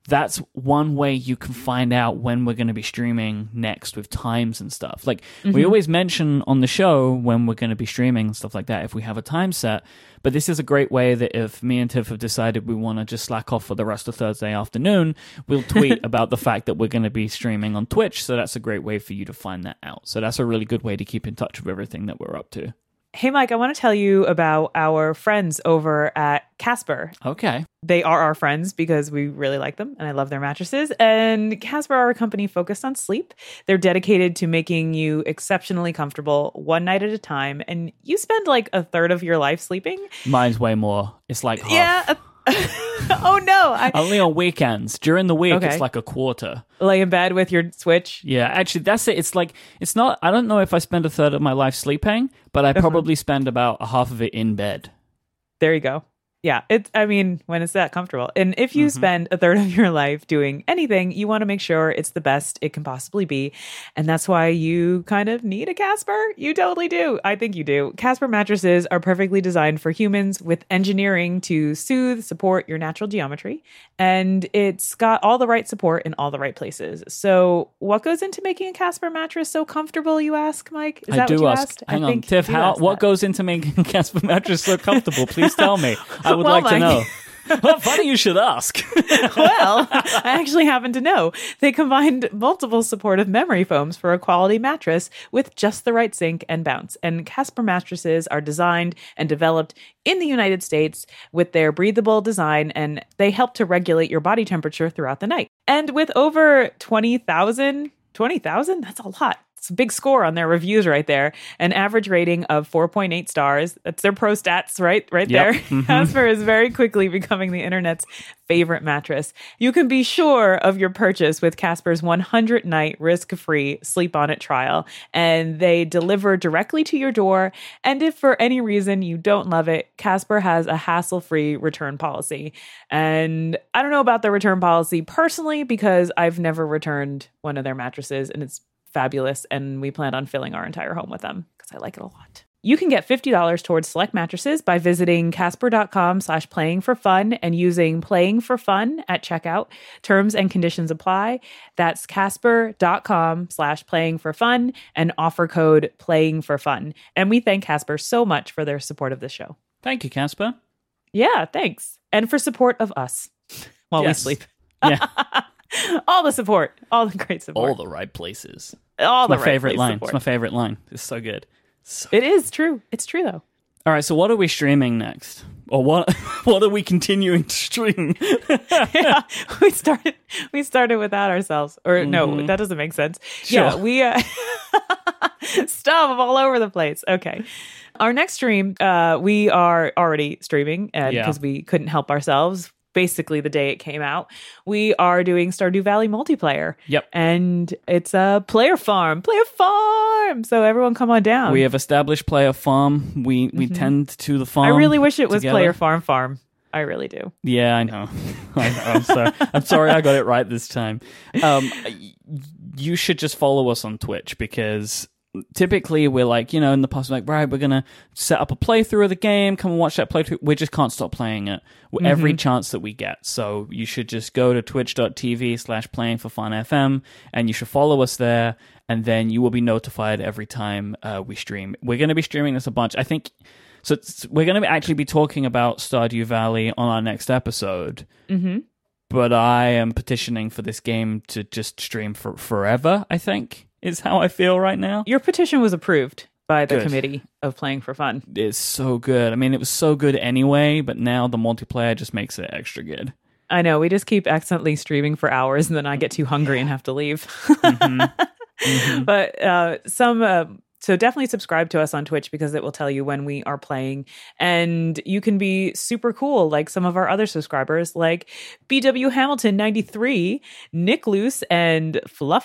that's one way you can find out when we're going to be streaming next with times and stuff. Like we mm-hmm. always mention on the show when we're going to be streaming and stuff like that if we have a time set. But this is a great way that if me and Tiff have decided we want to just slack off for the rest of Thursday afternoon, we'll tweet about the fact that we're going to be streaming on Twitch. So that's a great way for you to find that out. So that's a really good way to keep in touch with everything that we're up to.
Hey, Mike, I want to tell you about our friends over at Casper.
Okay.
They are our friends because we really like them and I love their mattresses. And Casper are a company focused on sleep. They're dedicated to making you exceptionally comfortable one night at a time. And you spend like a third of your life sleeping.
Mine's way more. It's like half.
Yeah. oh, no. I
Only on weekends. During the week,
Okay.
it's like a quarter.
lay in bed with your Switch.
Yeah, actually, that's it. It's like it's not. I don't know if I spend a third of my life sleeping, but I
Uh-huh.
probably spend about a half of it in bed.
There you go. Yeah, it's I mean, when it's that comfortable. And if you
Mhm.
spend a third of your life doing anything, you want to make sure it's the best it can possibly be. And that's why you kind of need a Casper. You totally do. I think you do. Casper mattresses are perfectly designed for humans with engineering to soothe, support your natural geometry, and it's got all the right support in all the right places. So, what goes into making a Casper mattress so comfortable, you ask, Mike? Is
I
that
do
what you
ask.
asked?
Hang
I
on, Tiff. How what
that.
goes into making a Casper mattress so comfortable? Please tell me. I would
Well,
like to know. well, funny you should ask.
well, I actually happen to know. They combined multiple supportive memory foams for a quality mattress with just the right sink and bounce. And Casper mattresses are designed and developed in the United States with their breathable design, and they help to regulate your body temperature throughout the night. And with over 20,000, 20,000? That's a lot. It's a big score on their reviews right there. An average rating of 4.8 stars. That's their pro stats, right? Right
Yep.
there.
Mhm.
Casper is very quickly becoming the internet's favorite mattress. You can be sure of your purchase with Casper's 100 night risk free sleep on it trial, and they deliver directly to your door. And if for any reason you don't love it, Casper has a hassle free return policy. And I don't know about the return policy personally because I've never returned one of their mattresses, and it's fabulous. And we plan on filling our entire home with them because I like it a lot. You can get $50 towards select mattresses by visiting casper.com slash playing for fun and using playing for fun at checkout. Terms and conditions apply. That's casper.com slash playing for fun and offer code playing for fun. And we thank Casper so much for their support of the show.
Thank you, Casper.
Yeah, thanks. And for support of us while
Yes.
we sleep.
Yeah.
all the support, all the great support,
All the right places.
all the
my
right
favorite line.
support.
It's my favorite line. It's so good. So-
It is true. It's true though.
All right, so what are we streaming next? Or what what are we continuing to stream?
yeah, we started we started without ourselves or no
Mhm.
that doesn't make sense
Sure.
yeah we uh stuff all over the place okay our next stream uh we are already streaming and
Yeah.
because we couldn't help ourselves basically the day it came out we are doing stardew valley multiplayer
Yep.
and it's a player farm player farm so everyone come on down
We have established player farm. We we tend to the farm.
Mm-hmm. i really wish it was
together.
player farm farm i really do
Yeah, I know. I know. I'm sorry. I'm sorry I got it right this time. Um, you should just follow us on Twitch because typically we're like, you know, in the past, we're like, right, we're gonna set up a playthrough of the game. Come and watch that playthrough. We just can't stop playing it every chance that we get. So you should just go to twitch.tv slash playing for fun FM and you should follow us there. And then you will be notified every time uh, we stream. We're going to be streaming this a bunch. I think so. We're going to actually be talking about Stardew Valley on our next episode.
mm-hmm.
But I am petitioning for this game to just stream for forever. I think is how I feel right now.
Your petition was approved by the
Good.
committee of playing for fun.
It's so good. I mean, it was so good anyway, but now the multiplayer just makes it extra good.
I know we just keep accidentally streaming for hours, and then I get too hungry and have to leave.
Mhm.
But uh, some. Uh, so definitely subscribe to us on Twitch because it will tell you when we are playing, and you can be super cool like some of our other subscribers, like BW Hamilton ninety three, Nick Loose, and Fluff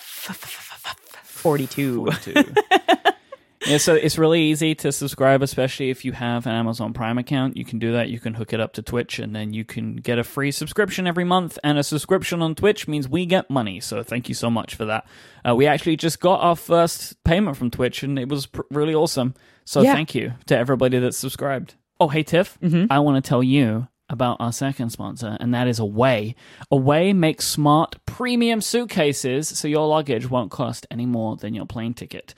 forty two.
42. yeah, so it's really easy to subscribe, especially if you have an Amazon Prime account. You can do that. You can hook it up to Twitch, and then you can get a free subscription every month. And a subscription on Twitch means we get money. So thank you so much for that. Uh, we actually just got our first payment from Twitch, and it was pr- really awesome. So
Yeah.
thank you to everybody that's subscribed. Oh, hey, Tiff, I want to tell you about our second sponsor, and that is Away. Away makes smart premium suitcases so your luggage won't cost any more than your plane ticket.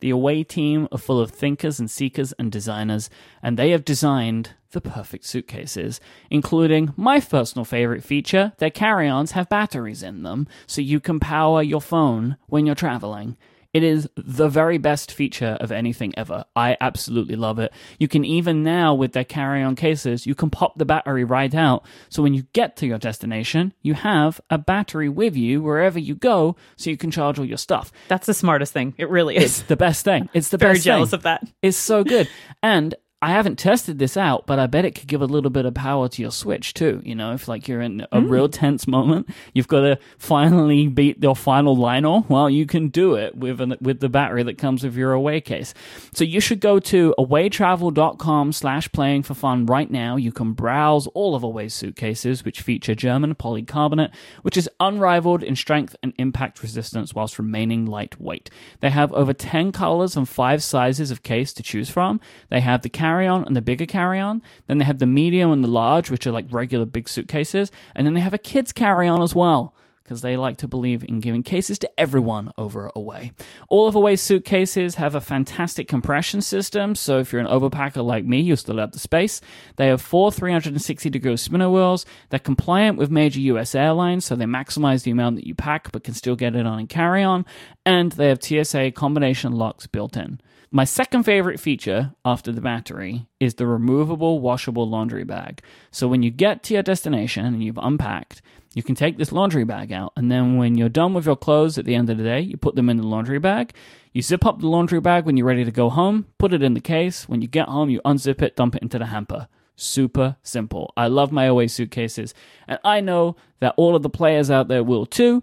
The Away team are full of thinkers and seekers and designers, and they have designed the perfect suitcases, including my personal favorite feature their carry ons have batteries in them, so you can power your phone when you're traveling. It is the very best feature of anything ever. I absolutely love it. You can even now, with their carry on cases, you can pop the battery right out. So when you get to your destination, you have a battery with you wherever you go so you can charge all your stuff.
That's the smartest thing. It really is.
It's the best thing. It's the
Very
best
jealous
thing.
of that.
It's so good. And I haven't tested this out, but I bet it could give a little bit of power to your Switch too. You know, if like you're in a hmm. real tense moment, you've got to finally beat your final liner. Well, you can do it with an, with the battery that comes with your away case. So you should go to awaytravel.com slash playing for fun right now. You can browse all of Away's suitcases, which feature German polycarbonate, which is unrivaled in strength and impact resistance whilst remaining lightweight. They have over 10 colors and five sizes of case to choose from. They have the carry-on and the bigger carry-on. Then they have the medium and the large, which are like regular big suitcases. And then they have a kids carry-on as well because they like to believe in giving cases to everyone over Away. All of Away's suitcases have a fantastic compression system, so if you're an overpacker like me, you'll still have the space. They have four 360 degree spinner wheels. They're compliant with major US airlines, so they maximize the amount that you pack but can still get it on and carry on. And they have TSA combination locks built in. My second favorite feature after the battery is the removable washable laundry bag. So when you get to your destination and you've unpacked, you can take this laundry bag out, and then when you're done with your clothes at the end of the day, you put them in the laundry bag. You zip up the laundry bag when you're ready to go home, put it in the case. When you get home, you unzip it, dump it into the hamper. Super simple. I love my away suitcases, and I know that all of the players out there will too.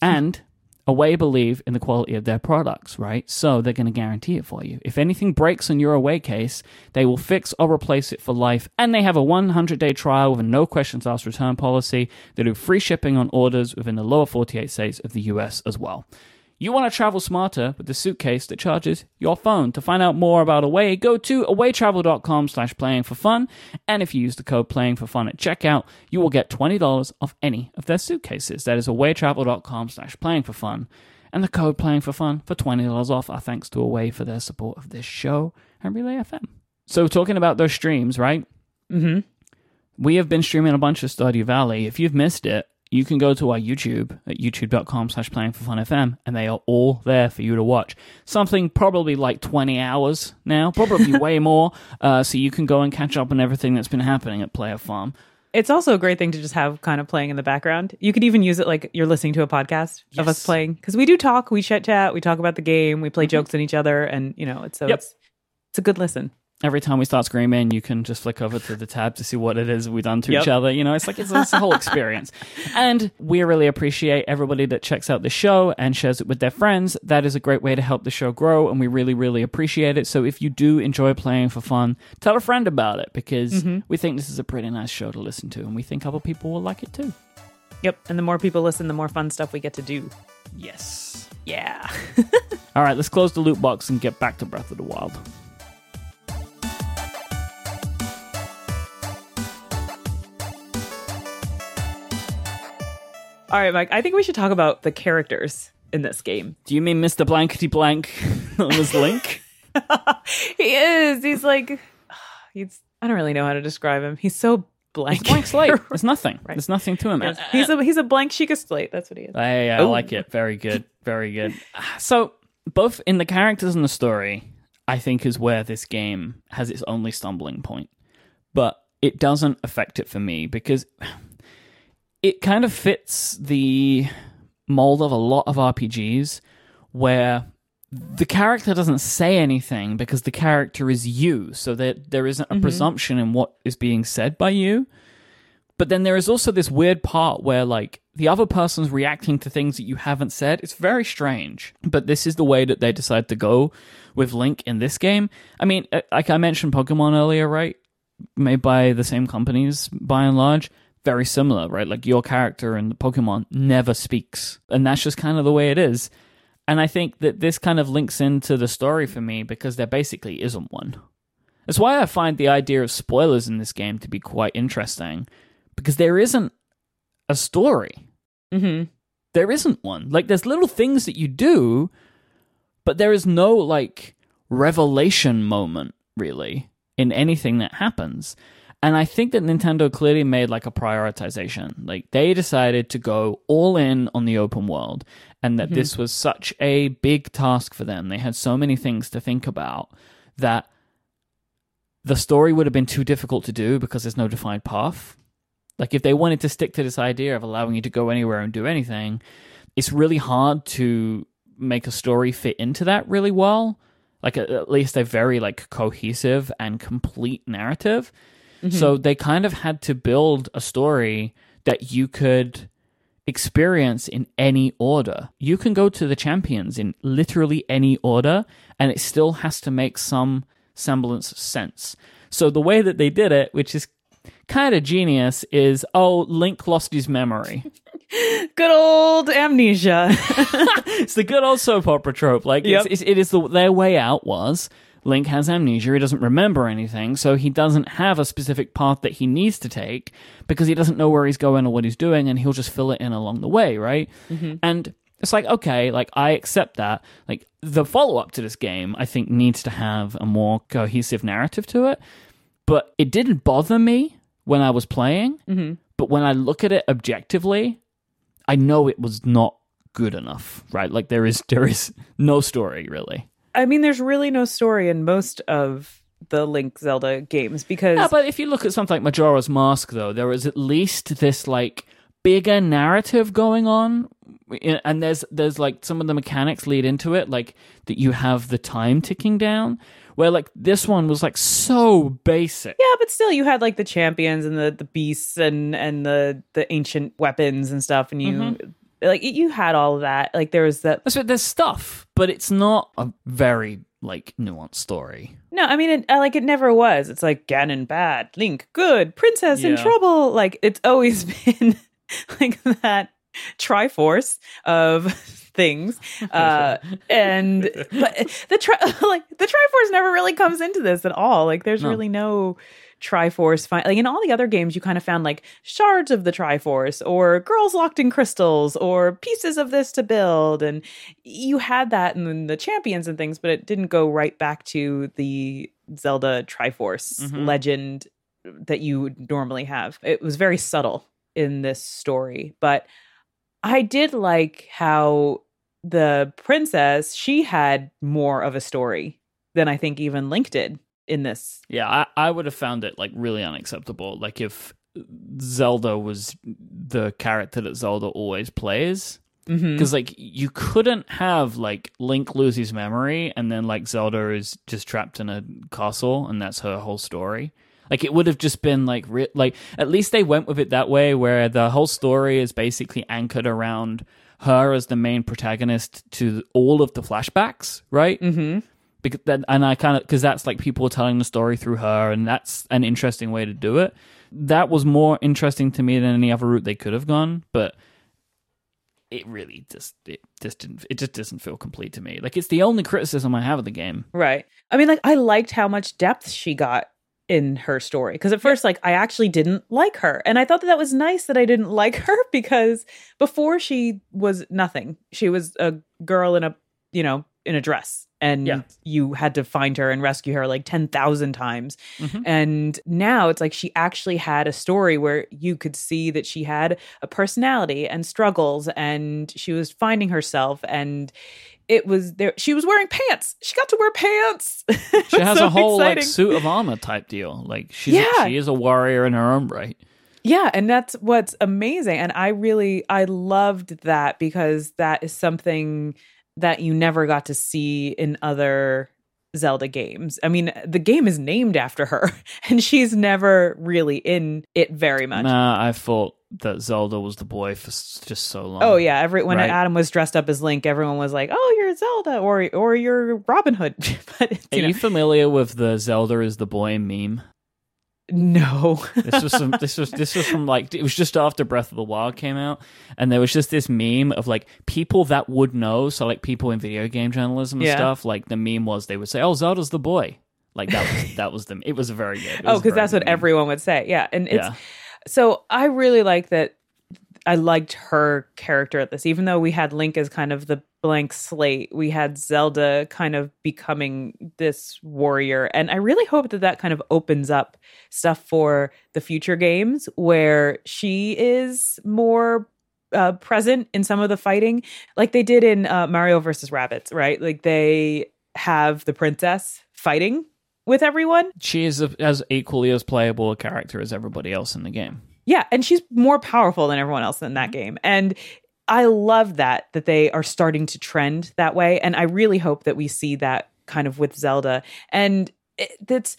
And Away believe in the quality of their products, right? So they're going to guarantee it for you. If anything breaks on your away case, they will fix or replace it for life. And they have a 100 day trial with a no questions asked return policy. They do free shipping on orders within the lower 48 states of the US as well. You want to travel smarter with the suitcase that charges your phone. To find out more about Away, go to awaytravel.com slash playing for fun. And if you use the code playing for fun at checkout, you will get $20 off any of their suitcases. That is awaytravel.com slash playing for fun. And the code playing for fun for $20 off. Our thanks to Away for their support of this show and Relay FM. So talking about those streams, right?
Mm-hmm.
We have been streaming a bunch of Stardew Valley. If you've missed it, you can go to our YouTube at youtube.com slash playing for fun FM and they are all there for you to watch. Something probably like 20 hours now, probably way more. Uh, so you can go and catch up on everything that's been happening at Player Farm.
It's also a great thing to just have kind of playing in the background. You could even use it like you're listening to a podcast of us playing because we do talk, we chit chat, we talk about the game, we play jokes on each other, and you know, it's so
Yep.
it's it's a good listen.
Every time we start screaming, you can just flick over to the tab to see what it is we've done to
Yep.
each other. You know, it's like it's, it's a whole experience. And we really appreciate everybody that checks out the show and shares it with their friends. That is a great way to help the show grow, and we really, really appreciate it. So if you do enjoy playing for fun, tell a friend about it because mm-hmm. we think this is a pretty nice show to listen to, and we think other people will like it too.
Yep. And the more people listen, the more fun stuff we get to do.
Yes.
Yeah.
All right, let's close the loot box and get back to Breath of the Wild.
All right, Mike. I think we should talk about the characters in this game.
Do you mean Mr. Blankety Blank known as Link?
he is. He's like he's I don't really know how to describe him. He's so blank.
Blank slate. There's nothing.
Right.
There's nothing to him.
Yes. He's a he's a blank sheet of slate. That's what he is.
I, I
Ooh.
like it. Very good. Very good. So, both in the characters and the story, I think is where this game has its only stumbling point. But it doesn't affect it for me because it kind of fits the mold of a lot of RPGs where the character doesn't say anything because the character is you. So that there isn't a presumption in what is being said by you. But then there is also this weird part where like the other person's reacting to things that you haven't said. It's very strange. But this is the way that they decide to go with Link in this game. I mean, uh, like I mentioned Pokemon earlier, right? Made by the same companies by and large. Very similar, right? Like your character in the Pokemon never speaks. And that's just kind of the way it is. And I think that this kind of links into the story for me because there basically isn't one. That's why I find the idea of spoilers in this game to be quite interesting because there isn't a story.
Mm-hmm.
There isn't one. Like there's little things that you do, but there is no like revelation moment really in anything that happens. And I think that Nintendo clearly made like a prioritization. Like they decided to go all in on the open world and that mm-hmm. this was such a big task for them. They had so many things to think about that the story would have been too difficult to do because there's no defined path. Like if they wanted to stick to this idea of allowing you to go anywhere and do anything, it's really hard to make a story fit into that really well. like at least a very like cohesive and complete narrative. So mm-hmm. they kind of had to build a story that you could experience in any order. You can go to the champions in literally any order, and it still has to make some semblance of sense. So the way that they did it, which is kind of genius, is oh, Link lost his memory.
Good old amnesia.
it's the good old soap opera trope. Like
Yep.
it's, it's, it is the their way out was Link has amnesia. He doesn't remember anything, so he doesn't have a specific path that he needs to take because he doesn't know where he's going or what he's doing, and he'll just fill it in along the way, right? And it's like okay, like I accept that. Like the follow up to this game, I think needs to have a more cohesive narrative to it, but it didn't bother me when I was playing.
Mhm.
But when I look at it objectively, I know it was not good enough, right? Like there is there is no story really.
I mean, there's really no story in most of the Link Zelda games because
Yeah, but if you look at something like Majora's Mask, though, there is at least this like bigger narrative going on, and there's there's like some of the mechanics lead into it, like that you have the time ticking down. Where like this one was like so basic.
yeah, but still, you had like the champions and the the beasts and and the the ancient weapons and stuff, and you
Mm-hmm.
Like you had all of that. Like there was that.
That's what there's stuff, but it's not a very like nuanced story.
No, I mean, it, uh, like it never was. It's like Ganon bad, Link good, Princess in trouble. Like it's always been like that triforce of things. Uh, and but the tri- like the triforce never really comes into this at all. Like there's
No.
really no triforce like in all the other games you kind of found like shards of the triforce or girls locked in crystals or pieces of this to build and you had that in the champions and things but it didn't go right back to the zelda triforce
Mhm.
legend that you would normally have it was very subtle in this story but i did like how the princess she had more of a story than i think even link did in this
Yeah, I, I would have found it like really unacceptable. Like if Zelda was the character that Zelda always plays. Because like you couldn't have like Link lose his memory and then like Zelda is just trapped in a castle and that's her whole story. Like it would have just been like re- like at least they went with it that way where the whole story is basically anchored around her as the main protagonist to all of the flashbacks, right?
Mhm.
Because that, and I kind of because that's like people telling the story through her, and that's an interesting way to do it. That was more interesting to me than any other route they could have gone, but it really just it just didn't it just doesn't feel complete to me. Like it's the only criticism I have of the game.
Right. I mean, like, I liked how much depth she got in her story. Because at first, like, I actually didn't like her. And I thought that that was nice that I didn't like her because before she was nothing. She was a girl in a, you know, in a dress. And
Yeah.
you had to find her and rescue her like 10,000 times.
Mhm.
And now it's like she actually had a story where you could see that she had a personality and struggles and she was finding herself and it was there she was wearing pants. She got to wear pants.
She has
so
a whole like suit of armor type deal. Like she's
Yeah.
she is a warrior in her own right.
Yeah, and that's what's amazing. And I really I loved that because that is something that you never got to see in other Zelda games. I mean, the game is named after her and she's never really in it very much.
Nah, I thought that Zelda was the boy for just so long.
Oh yeah, every when
Right.
Adam was dressed up as Link, everyone was like, "Oh, you're Zelda or or you're Robin Hood." but
Are
know,
you familiar with the Zelda is the boy meme?
No.
This was some. This was this was from like it was just after Breath of the Wild came out, and there was just this meme of like people that would know. So like people in video game journalism and
Yeah.
stuff. Like the meme was they would say, "Oh, Zelda's the boy." Like that was that was the. It was a very good.
oh, because that's what
meme.
everyone would say. Yeah, and it's
Yeah.
so I really like that. I liked her character at this, even though we had Link as kind of the blank slate. We had Zelda kind of becoming this warrior, and I really hope that that kind of opens up stuff for the future games where she is more uh, present in some of the fighting, like they did in uh, Mario versus Rabbids, right? Like they have the princess fighting with everyone.
She is a, as equally as playable a character as everybody else in the game.
Yeah, and she's more powerful than everyone else in that game. And I love that that they are starting to trend that way and I really hope that we see that kind of with Zelda. And it, that's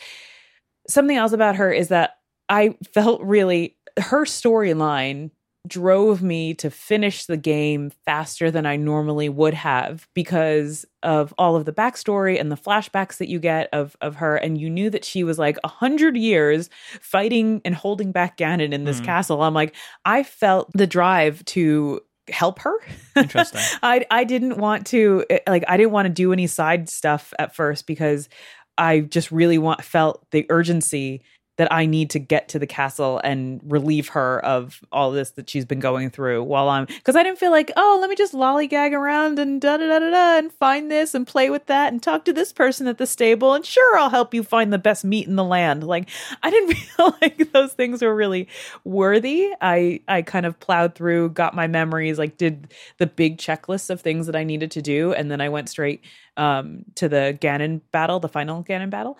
something else about her is that I felt really her storyline drove me to finish the game faster than I normally would have because of all of the backstory and the flashbacks that you get of of her. And you knew that she was like a hundred years fighting and holding back Ganon in this mm. castle. I'm like, I felt the drive to help her.
Interesting.
I I didn't want to eh, like I didn't want to do any side stuff at first because I just really want felt the urgency that I need to get to the castle and relieve her of all this that she's been going through while I'm because I didn't feel like, oh, let me just lollygag around and da da da da da and find this and play with that and talk to this person at the stable and sure I'll help you find the best meat in the land. Like I didn't feel like those things were really worthy. I I kind of plowed through, got my memories, like did the big checklist of things that I needed to do, and then I went straight um to the Ganon battle, the final Ganon battle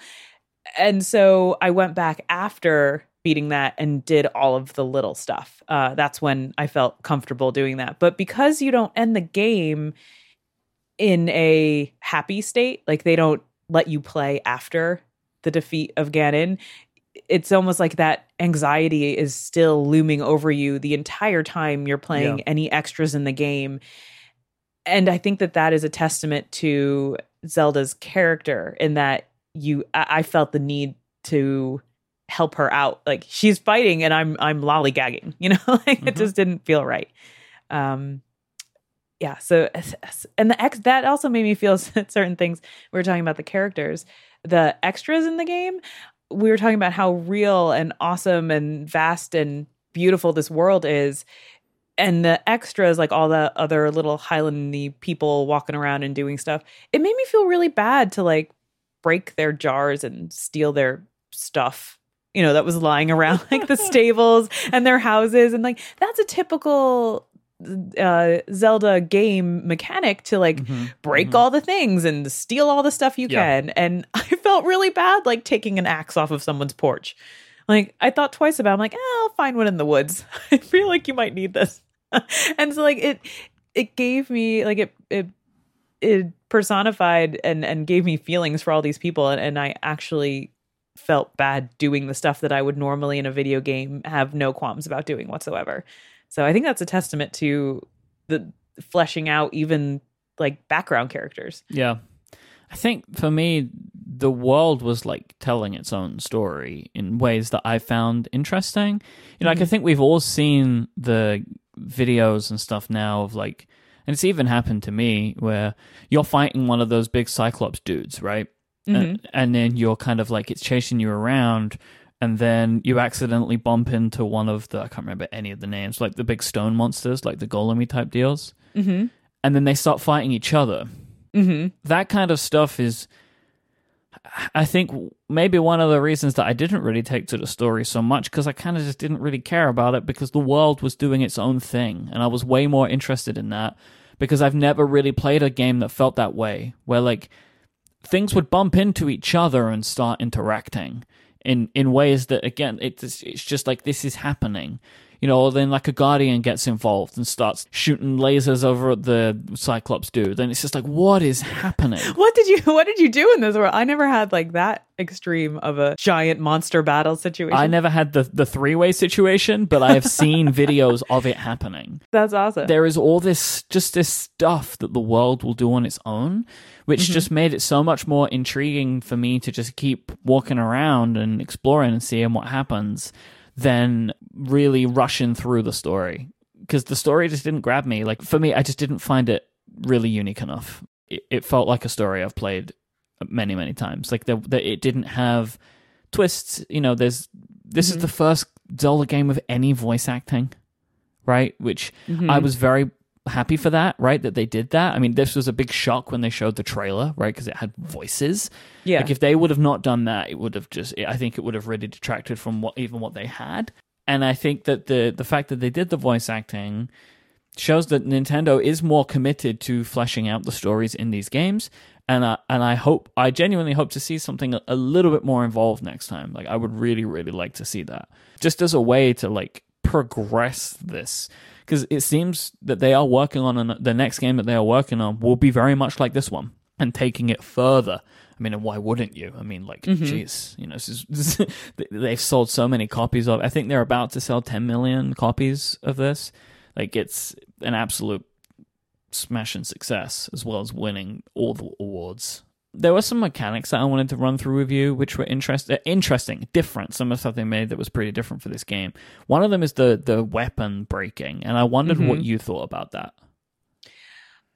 and so I went back after beating that and did all of the little stuff. Uh, that's when I felt comfortable doing that. But because you don't end the game in a happy state, like they don't let you play after the defeat of Ganon, it's almost like that anxiety is still looming over you the entire time you're playing yeah. any extras in the game. And I think that that is a testament to Zelda's character in that you I, felt the need to help her out. Like she's fighting and I'm I'm lollygagging, you know, like mm-hmm. it just didn't feel right. Um yeah, so and the ex that also made me feel certain things. We were talking about the characters, the extras in the game. We were talking about how real and awesome and vast and beautiful this world is. And the extras, like all the other little Highlandy people walking around and doing stuff, it made me feel really bad to like break their jars and steal their stuff you know that was lying around like the stables and their houses and like that's a typical uh Zelda game mechanic to like mm-hmm, break mm-hmm. all the things and steal all the stuff you yeah. can and I felt really bad like taking an axe off of someone's porch. Like I thought twice about it. I'm like, eh, I'll find one in the woods. I feel like you might need this. and so like it it gave me like it it it personified and and gave me feelings for all these people and, and I actually felt bad doing the stuff that I would normally in a video game have no qualms about doing whatsoever. So I think that's a testament to the fleshing out even like background characters.
Yeah. I think for me the world was like telling its own story in ways that I found interesting. You know, mm-hmm. like I mm-hmm. think we've all seen the videos and stuff now of like and it's even happened to me where you're fighting one of those big Cyclops dudes, right? Mm-hmm. And, and then you're kind of like it's chasing you around, and then you accidentally bump into one of the I can't remember any of the names, like the big stone monsters, like the golemy type deals. Mm-hmm. And then they start fighting each other. Mm-hmm. That kind of stuff is, I think, maybe one of the reasons that I didn't really take to the story so much because I kind of just didn't really care about it because the world was doing its own thing, and I was way more interested in that because I've never really played a game that felt that way, where like things would bump into each other and start interacting in in ways that again it's it's just like this is happening you know, then like a guardian gets involved and starts shooting lasers over at the Cyclops dude, then it's just like, what is happening?
what did you What did you do in this world? I never had like that extreme of a giant monster battle situation.
I never had the the three way situation, but I have seen videos of it happening.
That's awesome.
There is all this just this stuff that the world will do on its own, which mm-hmm. just made it so much more intriguing for me to just keep walking around and exploring and seeing what happens than really rushing through the story because the story just didn't grab me. Like for me, I just didn't find it really unique enough. It, it felt like a story I've played many, many times. Like the, the it didn't have twists. You know, there's this mm-hmm. is the first Zelda game with any voice acting, right? Which mm-hmm. I was very happy for that, right? That they did that. I mean, this was a big shock when they showed the trailer, right? Because it had voices.
Yeah.
Like if they would have not done that, it would have just. I think it would have really detracted from what even what they had. And I think that the the fact that they did the voice acting shows that Nintendo is more committed to fleshing out the stories in these games. And I, and I hope I genuinely hope to see something a, a little bit more involved next time. Like I would really really like to see that, just as a way to like progress this because it seems that they are working on an, the next game that they are working on will be very much like this one and taking it further. I mean, and why wouldn't you? I mean, like,
Mhm.
jeez, you know, this is, this is- they've sold so many copies of. I think they're about to sell 10 million copies of this. Like, it's an absolute smashing success, as well as winning all the awards. There were some mechanics that I wanted to run through with you, which were interest- uh, interesting, different. Some of the stuff they made that was pretty different for this game. One of them is the the weapon breaking, and I wondered what
Mhm.
you thought about that.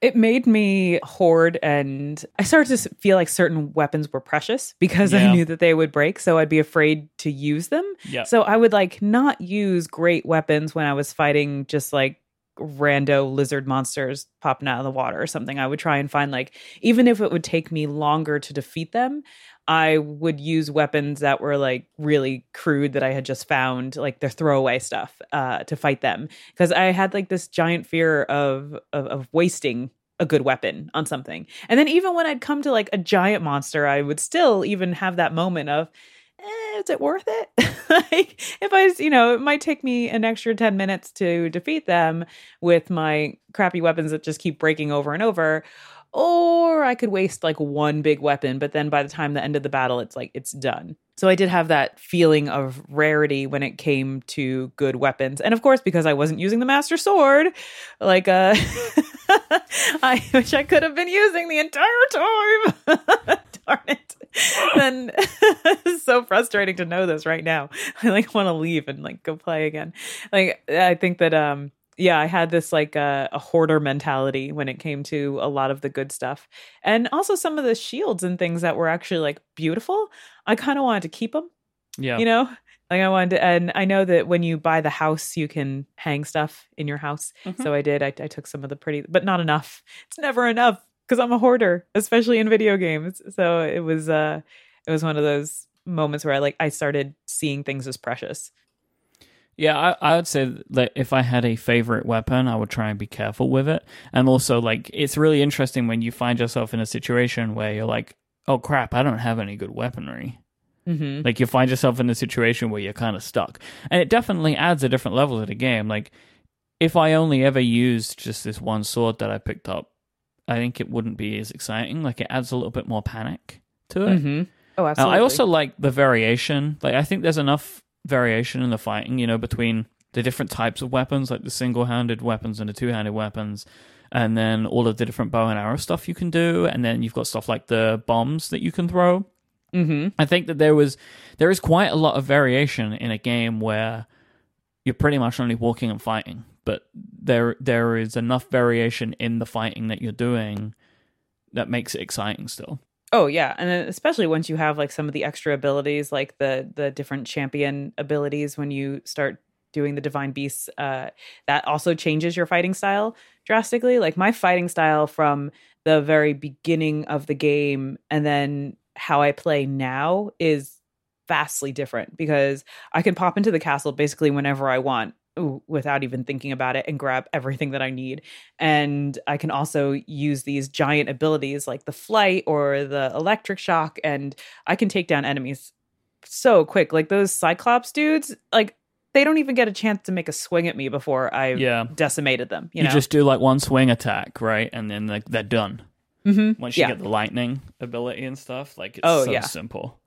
It made me hoard, and I started to feel like certain weapons were precious because
Yeah.
I knew that they would break. So I'd be afraid to use them.
Yeah.
So I would like not use great weapons when I was fighting just like rando lizard monsters popping out of the water or something. I would try and find like, even if it would take me longer to defeat them, I would use weapons that were like really crude that I had just found, like their throwaway stuff, uh, to fight them. Because I had like this giant fear of, of of wasting a good weapon on something. And then even when I'd come to like a giant monster, I would still even have that moment of, eh, is it worth it? like if I, you know, it might take me an extra 10 minutes to defeat them with my crappy weapons that just keep breaking over and over. Or I could waste like one big weapon, but then by the time the end of the battle, it's like it's done. So I did have that feeling of rarity when it came to good weapons. And of course, because I wasn't using the Master Sword, like uh I wish I could have been using the entire time. Darn it. Then it's so frustrating to know this right now. I like want to leave and like go play again. Like I think that um yeah, I had this like uh, a hoarder mentality when it came to a lot of the good stuff. And also some of the shields and things that were actually like beautiful. I kind of wanted to keep them
Yeah.
you know like i wanted to and i know that when you buy the house you can hang stuff in your house
Mhm.
so i did I, I took some of the pretty but not enough it's never enough because i'm a hoarder especially in video games so it was uh it was one of those moments where i like i started seeing things as precious
Yeah, I, I would say that if I had a favorite weapon, I would try and be careful with it. And also, like, it's really interesting when you find yourself in a situation where you're like, oh crap, I don't have any good weaponry.
mm-hmm.
Like, you find yourself in a situation where you're kind of stuck. And it definitely adds a different level to the game. Like, if I only ever used just this one sword that I picked up, I think it wouldn't be as exciting. Like, it adds a little bit more panic to it.
mm-hmm. oh
Uh,
absolutely
I also like the variation. Like I think there's enough variation in the fighting, you know, between the different types of weapons, like the single-handed weapons and the two-handed weapons, and then all of the different bow and arrow stuff you can do, and then you've got stuff like the bombs that you can throw.
mm-hmm.
I think that there was there is quite a lot of variation in a game where you're pretty much only walking and fighting, but there there is enough variation in the fighting that you're doing that makes it exciting still.
Oh yeah, and especially once you have like some of the extra abilities, like the the different champion abilities, when you start doing the divine beasts, uh, that also changes your fighting style drastically. Like my fighting style from the very beginning of the game, and then how I play now is vastly different because I can pop into the castle basically whenever I want. Without even thinking about it, and grab everything that I need and I can also use these giant abilities like the flight or the electric shock, and I can take down enemies so quick. Like those Cyclops dudes, like they don't even get a chance to make a swing at me before I
Yeah.
decimated them. You,
You,
know,
just do like one swing attack, right? And then like they're done.
Mhm.
Once you
yeah,
get the lightning ability and stuff, like it's
Oh,
so
yeah.
simple.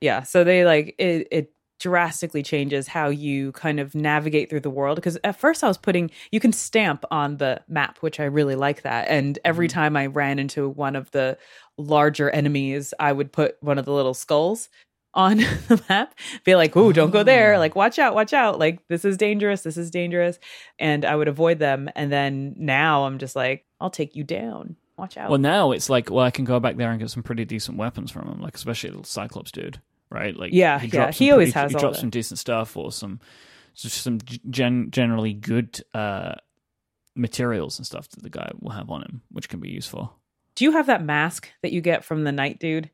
yeah. So they like it. It drastically changes how you kind of navigate through the world because at first I was putting you can stamp on the map which I really like that. And every
Mhm.
time I ran into one of the larger enemies I would put one of the little skulls on the map be like oh don't go there.
Oh.
like watch out watch out. Like this is dangerous this is dangerous. And I would avoid them. And then now I'm just like I'll take you down. Watch out.
Well, now it's like, well, I can go back there and get some pretty decent weapons from him, like especially the Cyclops dude, right? Like,
Yeah, yeah, he
some
always
pretty-
has
he drops some decent stuff or some just some gen- generally good uh, materials and stuff that the guy will have on him, which can be useful.
do you have that mask that you get from the night dude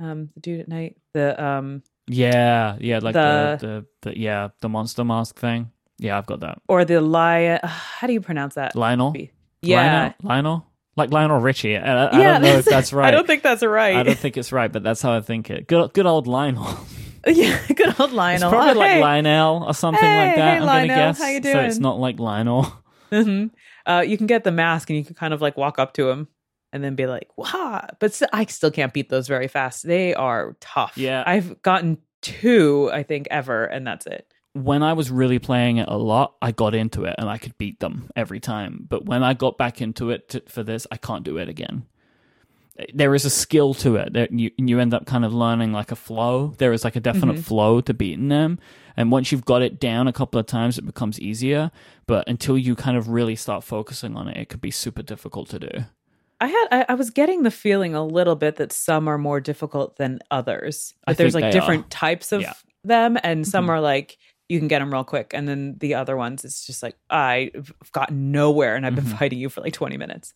um the dude at night the um
Yeah, yeah, like the
The-
the, the yeah the monster mask thing. Yeah, I've got that.
or the lion how do you pronounce that
Lionel,
yeah
Lionel, Lionel? Like Lionel Richie. I, I
yeah
don't know if that's right.
i don't think that's right
I don't think it's right, but that's how I think it. Good, good old Lionel.
yeah good old lionel
It's probably
Oh,
like
hey.
Lionel or something
Hey,
like that.
hey,
I'm
Lionel,
gonna guess.
how you
So it's not like Lionel.
Mhm. uh you can get the mask and you can kind of like walk up to him and then be like, wow. But st- I still can't beat those very fast. They are tough.
Yeah.
I've gotten two, I think, ever, and that's it.
When I was really playing it a lot, I got into it and I could beat them every time. But when I got back into it to, for this, I can't do it again. There is a skill to it that you you end up kind of learning like a flow. There is like a definite flow to beating them, and once you've got it down a couple of times, it becomes easier. But until you kind of really start focusing on it, it could be super difficult to do.
I had I, I was getting the feeling a little bit that some are more difficult than others. But there's like different
are.
types of
Yeah.
them, and some
Mhm.
are like you can get them real quick, and then the other ones it's just like I've gotten nowhere, and I've been
Mhm.
fighting you for like 20 minutes.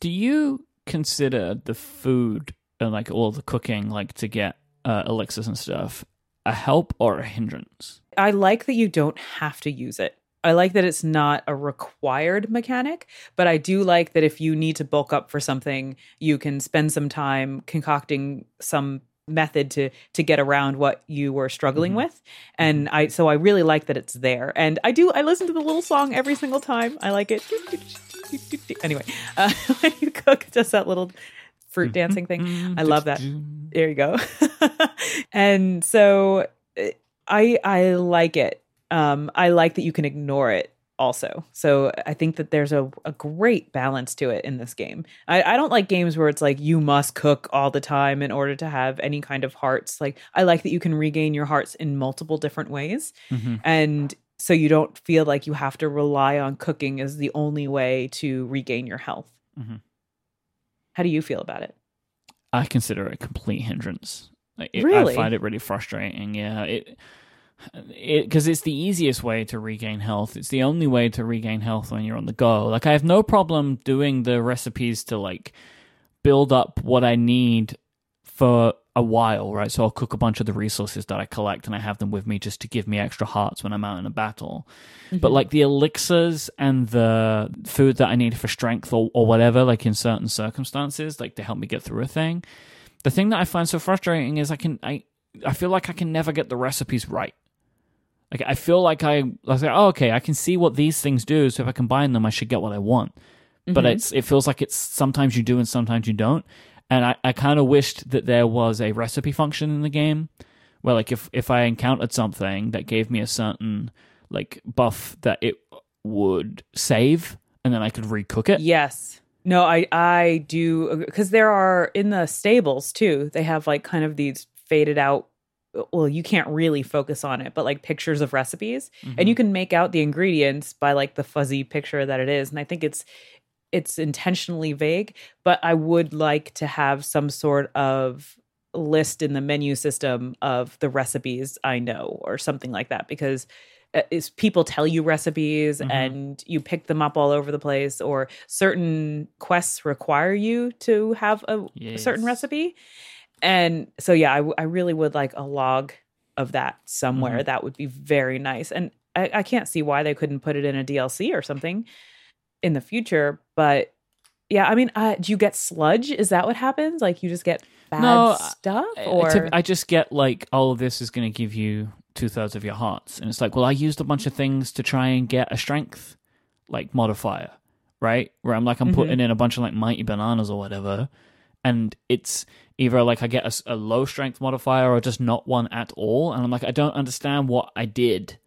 Do you consider the food and like all the cooking, like to get uh, elixirs and stuff, a help or a hindrance?
I like that you don't have to use it. I like that it's not a required mechanic, but I do like that if you need to bulk up for something, you can spend some time concocting some method to to get around what you were struggling
Mhm.
with. And I so I really like that it's there. And I do I listen to the little song every single time. I like it. Anyway, uh, when you cook, just that little fruit dancing thing. I love that. There you go. and so uh, I I like it. Um, I like that you can ignore it also. So I think that there's a, a great balance to it in this game. I, I don't like games where it's like you must cook all the time in order to have any kind of hearts. Like I like that you can regain your hearts in multiple different ways.
Mhm.
And so you don't feel like you have to rely on cooking as the only way to regain your health.
Mhm.
How do you feel about it?
I consider it a complete hindrance. Like, it,
Really?
I find it really frustrating. Yeah, it it because it's the easiest way to regain health. It's the only way to regain health when you're on the go. Like I have no problem doing the recipes to like build up what I need for a while, right? So I'll cook a bunch of the resources that I collect and I have them with me just to give me extra hearts when I'm out in a battle. But mm-hmm. like the elixirs and the food that I need for strength or, or whatever, like in certain circumstances, like to help me get through a thing. The thing that I find so frustrating is I can I I feel like I can never get the recipes right. Like I feel like I I was like, oh, okay, I can see what these things do, so if I combine them, I should get what I want. But
Mhm.
it's it feels like it's sometimes you do and sometimes you don't. And I, I kind of wished that there was a recipe function in the game where like if if I encountered something that gave me a certain like buff that it would save and then I could recook it.
Yes. No, I I do because there are in the stables too. They have like kind of these faded out. Well, you can't really focus on it, but like pictures of recipes, and you can make out the ingredients by like the fuzzy picture that it is. And I think it's it's intentionally vague, but I would like to have some sort of list in the menu system of the recipes I know or something like that because uh, is people tell you recipes
Mhm.
and you pick them up all over the place or certain quests require you to have a, a certain recipe and so yeah I, w- I really would like a log of that somewhere.
Mm-hmm.
that would be very nice. And I, I can't see why they couldn't put it in a dlc or something in the future but yeah i mean uh, do you get sludge? Is that what happens? Like you just get bad
No,
stuff or?
I just get like, oh, this is going to give you two thirds of your hearts, and it's like, well, I used a bunch of things to try and get a strength like modifier, right? Where I'm like, I'm
Mhm.
putting in a bunch of like mighty bananas or whatever, and it's either like I get a low strength modifier or just not one at all, and I'm like, I don't understand what I did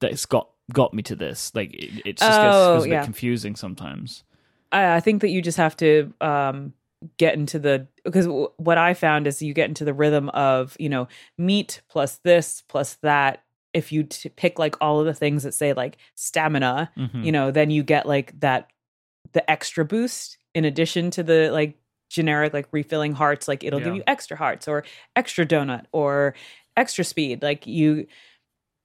that's got got me to this. Like, it, it just gets,
Oh,
gets a bit confusing sometimes.
I, I think that you just have to um, get into the because w- what I found is you get into the rhythm of you know meat plus this plus that. If you t- pick like all of the things that say like stamina,
Mhm.
you know, then you get like that the extra boost in addition to the like generic like refilling hearts. Like it'll give you extra hearts or extra donut or extra speed. Like you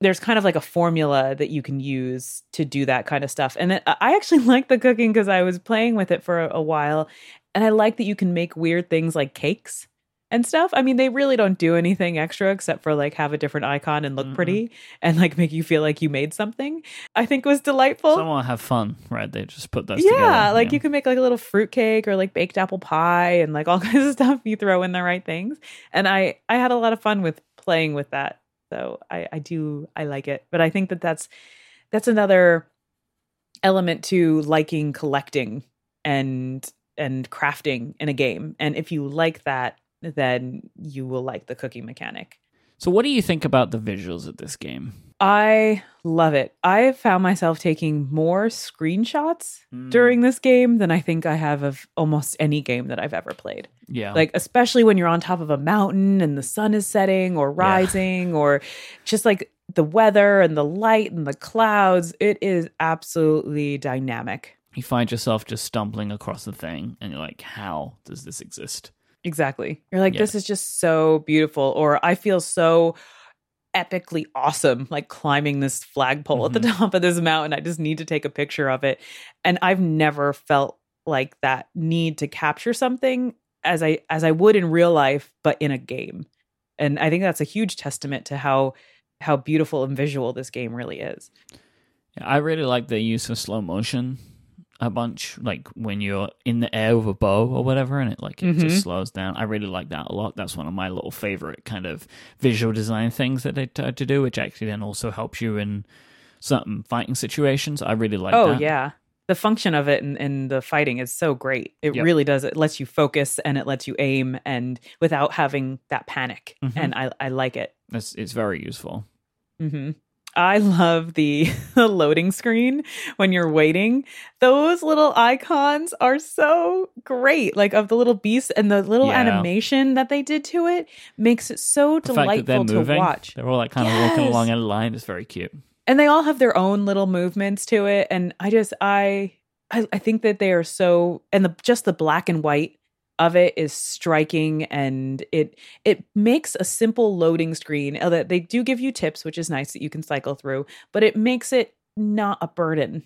there's kind of like a formula that you can use to do that kind of stuff. And then uh, I actually like the cooking because I was playing with it for a, a while. And I like that you can make weird things like cakes and stuff. I mean, they really don't do anything extra except for like have a different icon and look
Mm-mm.
pretty and like make you feel like you made something. I think was delightful.
Someone have fun, right? They just put those
yeah,
together.
like you can make like a little fruit cake or like baked apple pie and like all kinds of stuff you throw in the right things. And I I had a lot of fun with playing with that. So I I do I like it. But I think that that's that's another element to liking collecting and and crafting in a game. And if you like that, then you will like the cooking mechanic.
So, what do you think about the visuals of this game?
I love it. I found myself taking more screenshots
Mm.
during this game than I think I have of almost any game that I've ever played.
Yeah,
Like, especially when you're on top of a mountain and the sun is setting or rising, or just like the weather and the light and the clouds. It is absolutely dynamic.
you find yourself just stumbling across the thing, and you're like, "How does this exist?"
Exactly. You're like,
Yeah.
this is just so beautiful. Or I feel so epically awesome, like climbing this flagpole at the mm-hmm. top of this mountain. I just need to take a picture of it. And I've never felt like that need to capture something as I as I would in real life, but in a game. And I think that's a huge testament to how how beautiful and visual this game really is.
Yeah, I really like the use of slow motion a bunch, like when you're in the air with a bow or whatever, and it like it
Mhm.
just slows down. I really like that a lot. That's one of my little favorite kind of visual design things that they tried to do, which actually then also helps you in certain fighting situations. I really like
oh
that.
yeah. The function of it and, and the fighting is so great. It
Yep.
really does. It lets you focus and it lets you aim and without having that panic.
Mhm.
And I, I like it.
It's, it's very useful.
hmm I love the, the loading screen when you're waiting. Those little icons are so great. Like of the little beast and the little
Yeah.
animation that they did to it makes it so
The fact that they're
delightful to watch.
they're all like kind of walking along in a line. It's very cute.
and they all have their own little movements to it and i just i i, I think that they are so and the just the black and white of it is striking and it it makes a simple loading screen that they do give you tips which is nice that you can cycle through but it makes it not a burden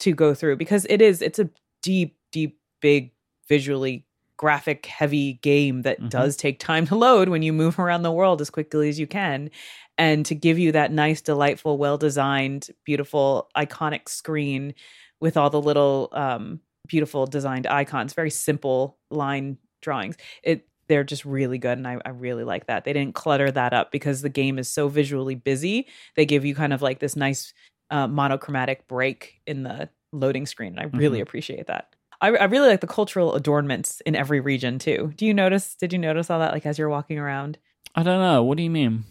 to go through because it is it's a deep deep big visually graphic heavy game that
Mhm.
does take time to load when you move around the world as quickly as you can and to give you that nice delightful well designed beautiful iconic screen with all the little um beautiful designed icons very simple line drawings it they're just really good and I, I really like that they didn't clutter that up because the game is so visually busy they give you kind of like this nice uh, monochromatic break in the loading screen and i really
Mhm.
appreciate that I, I really like the cultural adornments in every region too do you notice did you notice all that like as you're walking around
I don't know. What do you mean?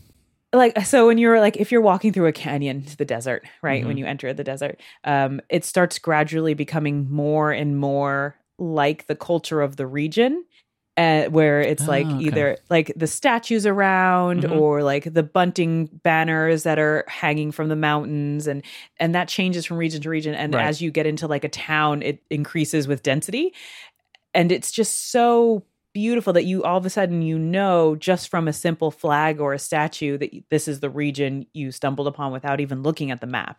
Like so when you're like if you're walking through a canyon to the desert right when
Mhm.
you enter the desert um it starts gradually becoming more and more like the culture of the region uh, where it's like
Ah, okay.
either like the statues around
Mhm.
or like the bunting banners that are hanging from the mountains and and that changes from region to region and
Right.
as you get into like a town it increases with density and it's just so beautiful that you all of a sudden you know just from a simple flag or a statue that this is the region you stumbled upon without even looking at the map.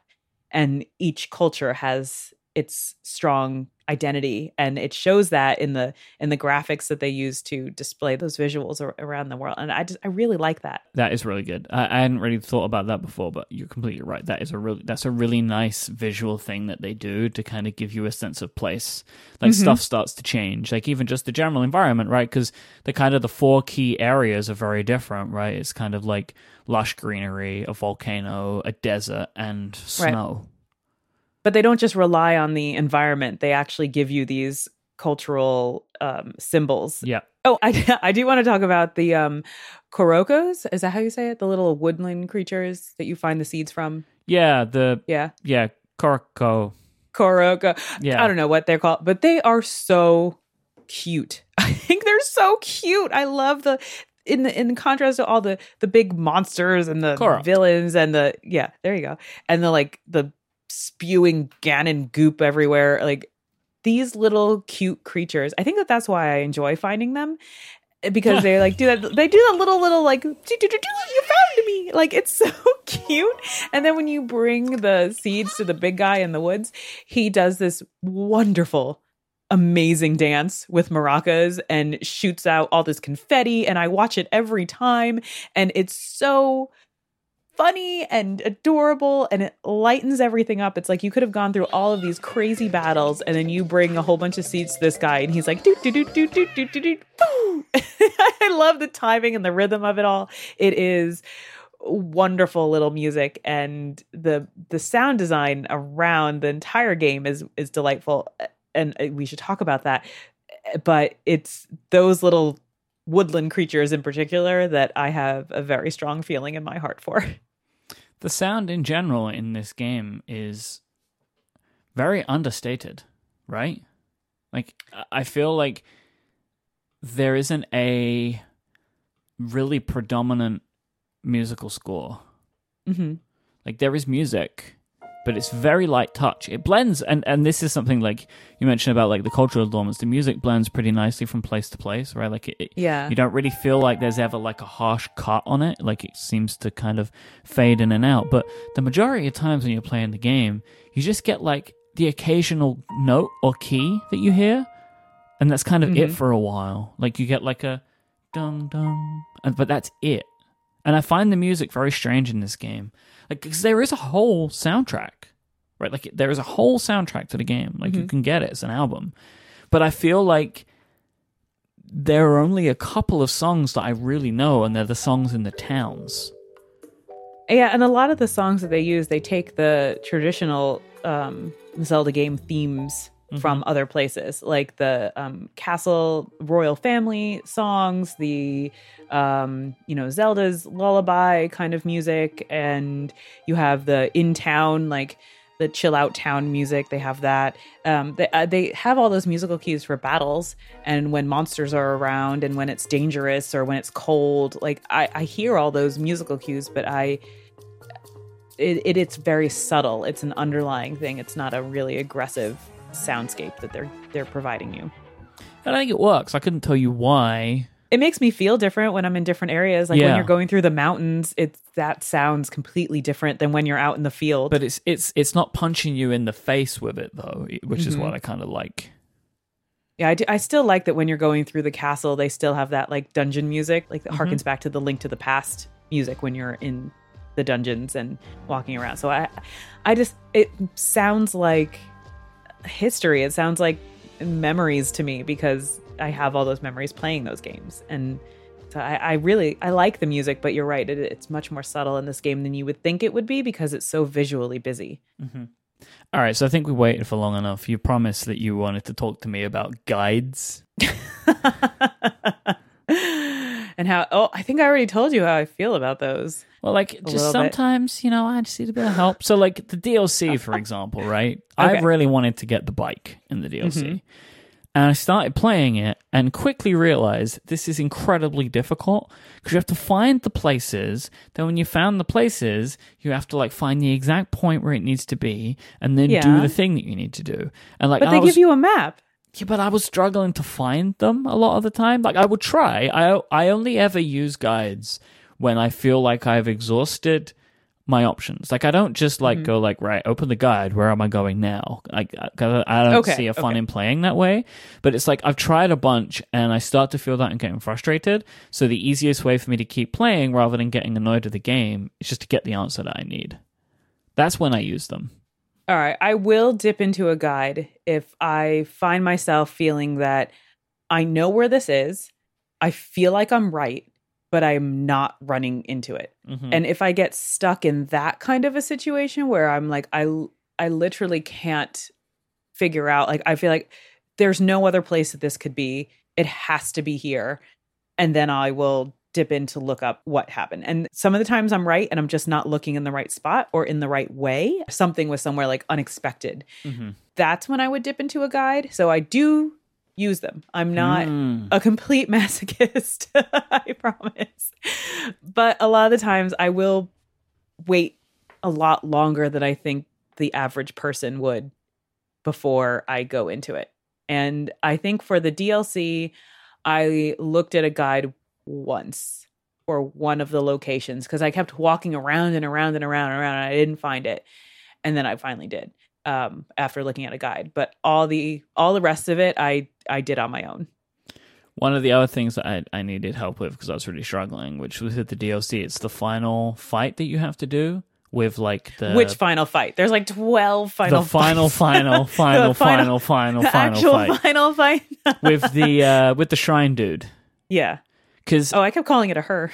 And each culture has its strong identity and it shows that in the in the graphics that they use to display those visuals ar- around the world and i just i really like that
That is really good. I, I hadn't really thought about that before, but you're completely right. That is a really that's a really nice visual thing that they do to kind of give you a sense of place. Like
Mhm.
stuff starts to change, like even just the general environment, right? Because the kind of the four key areas are very different, right? It's kind of like lush greenery, a volcano, a desert, and snow.
But they don't just rely on the environment they actually give you these cultural um, symbols
Yeah,
Oh, I I do want to talk about the um korokos. Is that how you say it? The little woodland creatures that you find the seeds from.
yeah, the
Yeah,
yeah Koroko.
koroko.
Yeah,
I don't know what they're called, but they are so cute. I think they're so cute. I love the in the in contrast to all the the big monsters and the
Korok.
villains and the yeah, there you go. And the like the spewing Ganon goop everywhere. Like these little cute creatures. I think that that's why I enjoy finding them eh, because they like do that they do that little little like "Do, do, do, do, you found me like it's so cute and then when you bring the seeds to the big guy in the woods he does this wonderful amazing dance with maracas and shoots out all this confetti and I watch it every time and it's so funny and adorable and it lightens everything up. It's like you could have gone through all of these crazy battles and then you bring a whole bunch of seats to this guy and he's like doo doo doo doo doo doo doo doo. I love the timing and the rhythm of it all. It is wonderful little music and the the sound design around the entire game is is delightful and uh, we should talk about that but it's those little woodland creatures in particular that I have a very strong feeling in my heart for.
The sound in general in this game is very understated, right? Like I feel like there isn't a really predominant musical score.
Mm-hmm.
Like there is music, but it's very light touch. It blends, and and this is something like you mentioned about like the cultural elements. The music blends pretty nicely from place to place, right? Like it,
Yeah.
you don't really feel like there's ever like a harsh cut on it. Like it seems to kind of fade in and out. But the majority of times when you're playing the game, you just get like the occasional note or key that you hear, and that's kind of it
Mhm.
for a while. Like you get like a dum, and but that's it. And I find the music very strange in this game, like because there is a whole soundtrack, right? Like there is a whole soundtrack to the game. Like you
Mhm.
can get it; it's an album. But I feel like there are only a couple of songs that I really know, and they're the songs in the towns.
Yeah, and a lot of the songs that they use, they take the traditional um, Zelda game themes from other places, like the um, castle royal family songs, the um, you know Zelda's lullaby kind of music, and you have the in town like the chill out town music. They have that. Um, they uh, they have all those musical cues for battles and when monsters are around and when it's dangerous or when it's cold. Like I, I hear all those musical cues, but I it, it it's very subtle. It's an underlying thing. It's not a really aggressive soundscape that they're they're providing you.
And I think it works. I couldn't tell you why.
It makes me feel different when I'm in different areas. Like when you're going through the mountains, it's that sounds completely different than when you're out in the field.
But it's it's it's not punching you in the face with it though, which is
Mhm.
what I kind of like.
Yeah, I, do, I still like that when you're going through the castle, they still have that like dungeon music, like that
Mhm.
harkens back to the Link to the Past music when you're in the dungeons and walking around. So I, I just it sounds like history. It sounds like memories to me because I have all those memories playing those games, and so I, I really I like the music. But you're right, it, it's much more subtle in this game than you would think it would be because it's so visually busy. Mm-hmm.
All right, so I think we waited for long enough. You promised that you wanted to talk to me about guides.
and how oh i think i already told you how i feel about those
Well, like just
bit.
sometimes, you know, I just need a bit of help. So, like the DLC, for example, right? I really wanted to get the bike in the DLC,
Mhm.
and I started playing it, and quickly realized this is incredibly difficult because you have to find the places. Then, when you found the places, you have to like find the exact point where it needs to be, and then do the thing that you need to do. And like,
but they
was,
give you a map
yeah, but I was struggling to find them a lot of the time. Like I would try. I I only ever use guides when I feel like I've exhausted my options. Like I don't just like
Mm-hmm.
go like right, open the guide. Where am I going now? Like I don't
Okay,
see a fun
okay.
in playing that way. But it's like I've tried a bunch and I start to feel that I'm getting frustrated. So the easiest way for me to keep playing rather than getting annoyed at the game is just to get the answer that I need. That's when I use them.
All right i will dip into a guide if i find myself feeling that i know where this is i feel like i'm right but i'm not running into it
Mhm.
and if i get stuck in that kind of a situation where i'm like i i literally can't figure out like i feel like there's no other place that this could be it has to be here and then i will dip in to look up what happened and some of the times i'm right and i'm just not looking in the right spot or in the right way something was somewhere like unexpected
Mhm.
that's when i would dip into a guide so i do use them i'm not
Mm.
a complete masochist, I promise. But a lot of the times I will wait a lot longer than I think the average person would before I go into it. And I think for the DLC, I looked at a guide once for one of the locations because I kept walking around and around and around and around and I didn't find it. And then I finally did um, after looking at a guide. But all the all the rest of it I I did on my own.
One of the other things that I, I needed help with because I was really struggling, which was with the DLC, it's the final fight that you have to do with like the
Which final fight? There's like 12 final
the final,
fights.
final, final,
The
final, final,
the
final
actual
fight
final fight.
with the uh, with the shrine dude.
yeah.
Because
Oh, I kept calling it a her.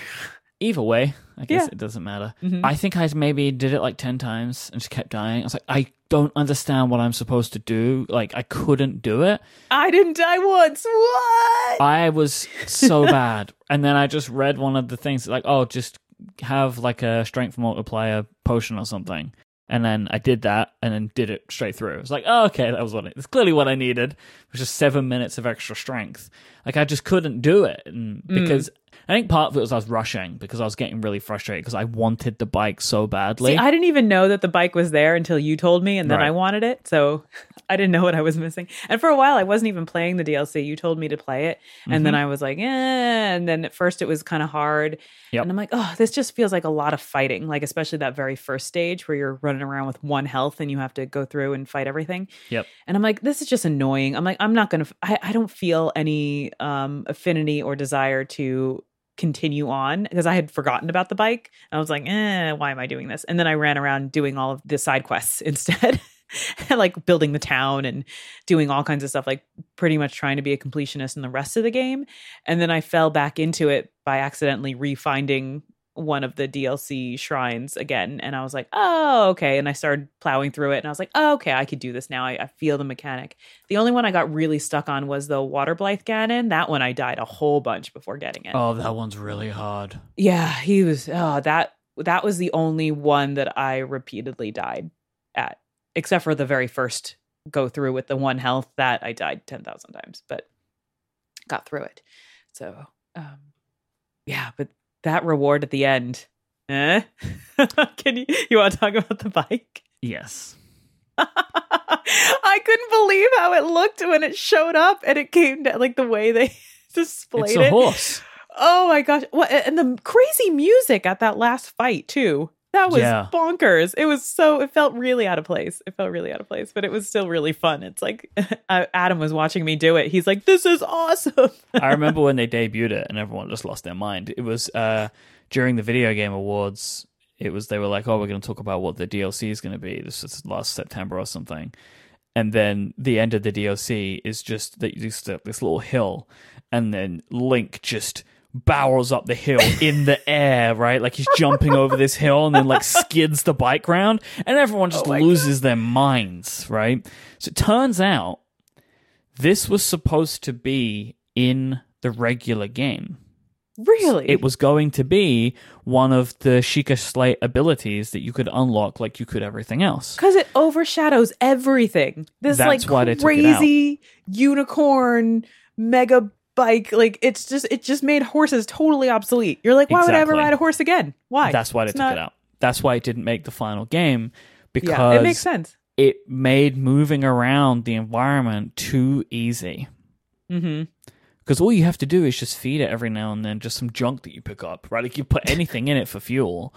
either way, I guess
Yeah.
it doesn't matter.
Mhm.
I think I maybe did it like 10 times and just kept dying. I was like, I don't understand what I'm supposed to do. Like, I couldn't do it.
I didn't die once. What?
I was so bad. And then I just read one of the things like, oh, just have like a strength multiplier potion or something. And then I did that and then did it straight through. It was like, oh, okay, that was what it, it's clearly what I needed. It was just seven minutes of extra strength. Like I just couldn't do it. And mm. because I think part of it was I was rushing because I was getting really frustrated because I wanted the bike so badly.
See, I didn't even know that the bike was there until you told me, and then
Right.
I wanted it. So I didn't know what I was missing. And for a while, I wasn't even playing the DLC. You told me to play it, and then I was like, eh. And then at first, it was kind of hard.
Yep.
And I'm like, oh, this just feels like a lot of fighting. Like especially that very first stage where you're running around with one health and you have to go through and fight everything.
Yep.
And I'm like, this is just annoying. I'm like, I'm not gonna. I, I don't feel any um affinity or desire to continue on because I had forgotten about the bike. I was like, eh, why am I doing this? And then I ran around doing all of the side quests instead. like building the town and doing all kinds of stuff, like pretty much trying to be a completionist in the rest of the game. And then I fell back into it by accidentally refinding one of the DLC shrines again. And I was like, oh, okay. And I started plowing through it and I was like, oh, okay, I could do this now. I, I feel the mechanic. The only one I got really stuck on was the Waterblight Ganon. That one I died a whole bunch before getting it.
oh, that one's really hard.
Yeah, he was. Oh, that that was the only one that I repeatedly died at, except for the very first go through with the one health that I died ten thousand times, but got through it. So, um, yeah, but that reward at the end. Eh? Can you you want to talk about the bike?
Yes.
I couldn't believe how it looked when it showed up and it came down like the way they displayed
It's a
it.
horse.
Oh my gosh. What and the crazy music at that last fight too. That was
Yeah.
bonkers. It was so it felt really out of place. It felt really out of place, but it was still really fun. It's like uh, Adam was watching me do it. He's like, "This is awesome."
I remember when they debuted it and everyone just lost their mind. It was uh, during the Video Game Awards. It was they were like, "Oh, we're going to talk about what the DLC is going to be." This was last September or something, and then the end of the DLC is just that you this this little hill, and then Link just barrels up the hill in the air, right? Like he's jumping over this hill and then like skids the bike round, and everyone just
Oh
loses their minds, right? So it turns out this was supposed to be in the regular game.
really?
It was going to be one of the Sheikah Slate abilities that you could unlock like you could everything else.
because it overshadows everything. This
That's
like
why they took it out.
crazy unicorn mega bike. Like it's just it just made horses totally obsolete. You're like, why would I ever ride a horse again? Why?
That's why they
It's
took
not-
it out. That's why it didn't make the final game because
Yeah, it makes sense.
it made moving around the environment too easy.
Mm-hmm.
Because all you have to do is just feed it every now and then, just some junk that you pick up, right? Like you put anything in it for fuel,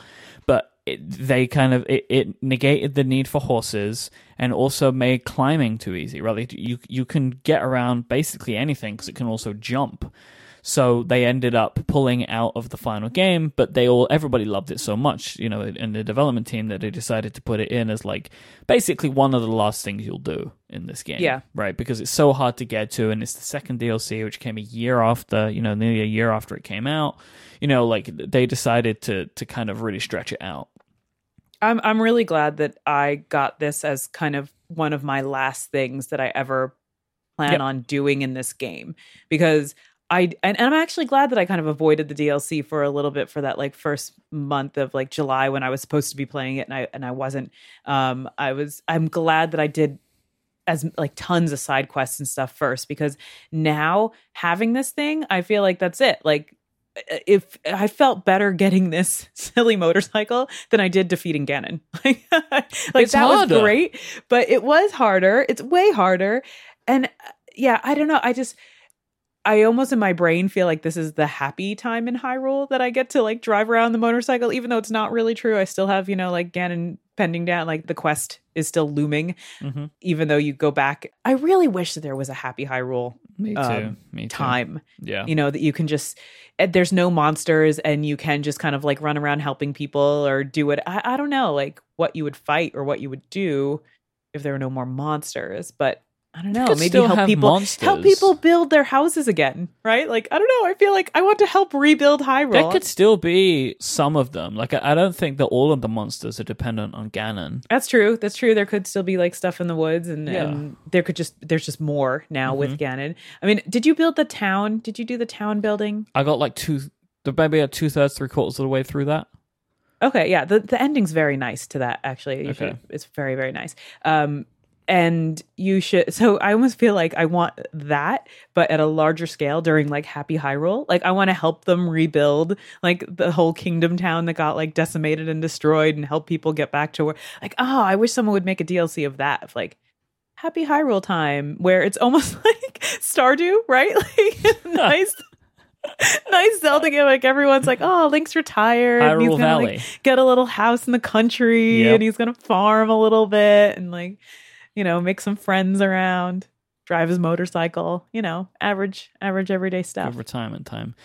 but it, they kind of it, it negated the need for horses and also made climbing too easy, right? Like you you can get around basically anything because it can also jump. So they ended up pulling out of the final game, but they all everybody loved it so much, you know, in the development team that they decided to put it in as like basically one of the last things you'll do in this game.
Yeah.
Right. Because it's so hard to get to and it's the second DLC which came a year after, you know, nearly a year after it came out. You know, like they decided to to kind of really stretch it out.
I'm I'm really glad that I got this as kind of one of my last things that I ever plan
Yep.
on doing in this game because I and, and I'm actually glad that I kind of avoided the DLC for a little bit for that like first month of like July when I was supposed to be playing it and I and I wasn't. Um I was I'm glad that I did as like tons of side quests and stuff first because now having this thing I feel like that's it. Like if I felt better getting this silly motorcycle than I did defeating Ganon. Like, like
It's
that
harder.
was great, but it was harder. It's way harder. And uh, yeah, I don't know. I just I almost in my brain feel like this is the happy time in Hyrule that I get to like drive around the motorcycle, even though it's not really true. I still have, you know, like Ganon pending down, like the quest is still looming,
Mm-hmm.
even though you go back. I really wish that there was a happy Hyrule
Me too.
Um,
Me too.
time
Yeah.
you know that you can just eh, there's no monsters and you can just kind of like run around helping people or do it I, I don't know like what you would fight or what you would do if there were no more monsters but I don't know, maybe help people
monsters.
help people build their houses again, right? Like I don't know, I feel like I want to help rebuild Hyrule.
There could still be some of them. Like I, I don't think that all of the monsters are dependent on Ganon.
That's true. That's true. There could still be like stuff in the woods, and,
Yeah.
and there could just there's just more now with
Mm-hmm.
Ganon. I mean, did you build the town? Did you do the town building?
I got like two, maybe a two thirds, three quarters of the way through that.
Okay, yeah. The the ending's very nice to that. Actually,
Okay.
should, it's very very nice. Um, and you should. So I almost feel like I want that, but at a larger scale during like Happy Hyrule. Like I want to help them rebuild like the whole Kingdom Town that got like decimated and destroyed, and help people get back to where. Like, oh, I wish someone would make a DLC of that. Of like. Happy Hyrule time, where it's almost like Stardew, right? Like nice, nice Zelda game. Like everyone's like, "Oh, Link's retired. and he's
Hyrule
gonna, like,
Valley.
get a little house in the country
Yep.
and he's gonna farm a little bit and like you know make some friends around drive his motorcycle you know average average everyday stuff
retirement time.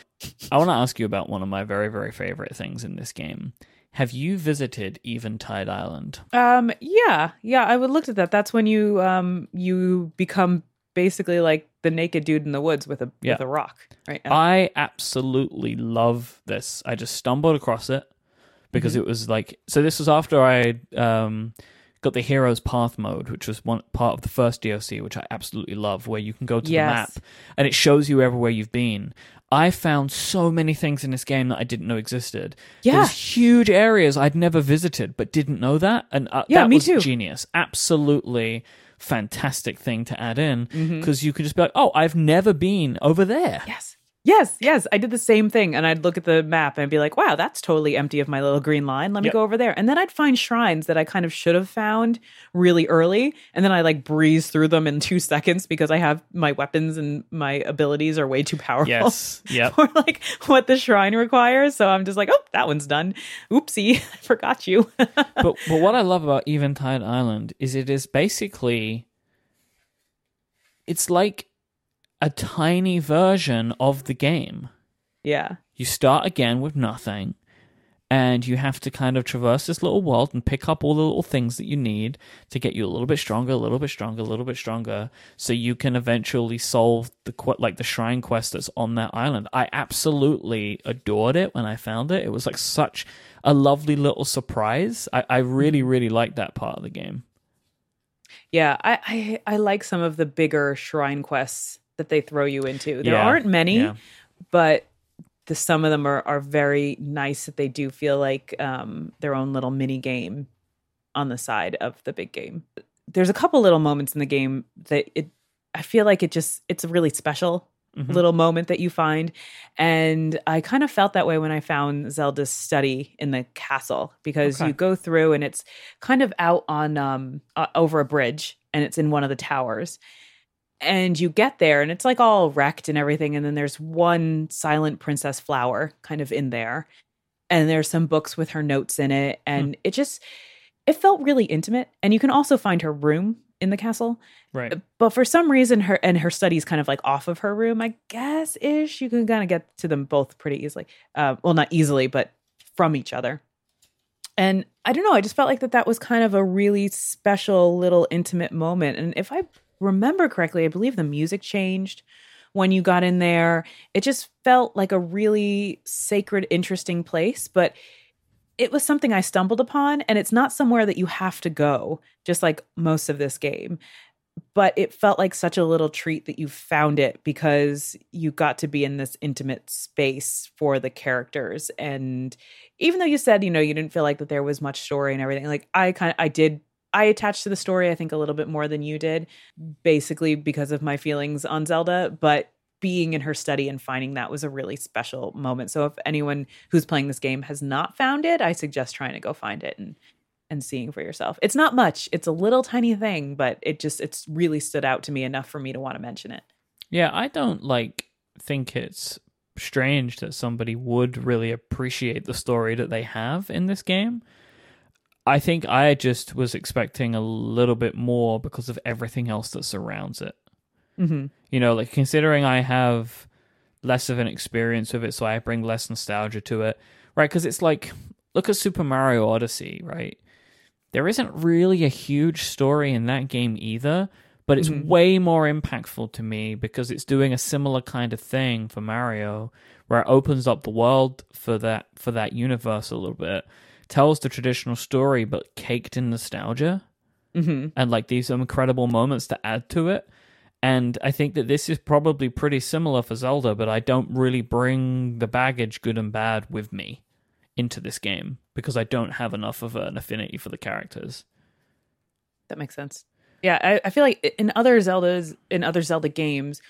I want to ask you about one of my very, very favorite things in this game. Have you visited Eventide Island?
um yeah yeah i would look at that that's when you um you become basically like the naked dude in the woods with a
Yeah.
with a rock right
I absolutely love this. I just stumbled across it because
Mm-hmm.
it was like so. This was after I um, got the Heroes Path mode, which was one part of the first DLC, which I absolutely love, where you can go to
Yes.
the map and it shows you everywhere you've been. I found so many things in this game that I didn't know existed.
Yeah.
There's huge areas I'd never visited, but didn't know that, and uh,
Yeah,
that
me
was
too.
genius. Absolutely fantastic thing to add in
Mm-hmm.
because you could just be like, "Oh, I've never been over there."
yes yes yes i did the same thing and i'd look at the map and be like wow that's totally empty of my little green line let me
Yep.
go over there and then i'd find shrines that i kind of should have found really early and then i like breeze through them in two seconds because i have my weapons and my abilities are way too powerful
Yes. Yep.
for like what the shrine requires so i'm just like oh that one's done oopsie i forgot you
but but what I love about Eventide Island is it is basically it's like a tiny version of the game.
yeah
You start again with nothing and you have to kind of traverse this little world and pick up all the little things that you need to get you a little bit stronger, a little bit stronger, a little bit stronger so you can eventually solve the like the shrine quest that's on that island. I absolutely adored it when I found it. It was like such a lovely little surprise. I, I really, mm-hmm. really liked that part of the game.
Yeah, I, I I like some of the bigger shrine quests that they throw you into. There
Yeah,
aren't many,
yeah.
but the some of them are are very nice that they do feel like um their own little mini game on the side of the big game. There's a couple little moments in the game that it I feel like it just it's a really special
Mhm.
little moment that you find and I kind of felt that way when I found Zelda's study in the castle because
Okay.
you go through and it's kind of out on um uh, over a bridge and it's in one of the towers and you get there and it's like all wrecked and everything and then there's one silent princess flower kind of in there and there's some books with her notes in it and it just it felt really intimate and you can also find her room in the castle.
Right.
but for some reason her and her studies kind of like off of her room i guess ish you can kind of get to them both pretty easily uh, well not easily but from each other. And i don't know i just felt like that that was kind of a really special little intimate moment and if i remember correctly i believe the music changed when you got in there it just felt like a really sacred interesting place but it was something I stumbled upon, and it's not somewhere that you have to go, just like most of this game. But it felt like such a little treat that you found it because you got to be in this intimate space for the characters. And even though you said, you know, you didn't feel like that there was much story and everything, like I kind of, I did, I attached to the story, I think a little bit more than you did, basically because of my feelings on Zelda. But being in her study and finding that was a really special moment. So if anyone who's playing this game has not found it, I suggest trying to go find it and and seeing for yourself. It's not much. It's a little tiny thing, but it just it's really stood out to me enough for me to want to mention it.
Yeah, I don't like think it's strange that somebody would really appreciate the story that they have in this game. I think I just was expecting a little bit more because of everything else that surrounds it.
Mm-hmm.
You know, like considering I have less of an experience with it, so I bring less nostalgia to it, right? Because it's like, look at Super Mario Odyssey, right? There isn't really a huge story in that game either, but it's
Mhm.
way more impactful to me because it's doing a similar kind of thing for Mario, where it opens up the world for that for that universe a little bit, tells the traditional story but caked in nostalgia
hmm
and like these incredible moments to add to it. And I think that this is probably pretty similar for Zelda, but I don't really bring the baggage, good and bad, with me into this game because I don't have enough of an affinity for the characters.
That makes sense. Yeah, I, I feel like in other Zeldas, in other Zelda games,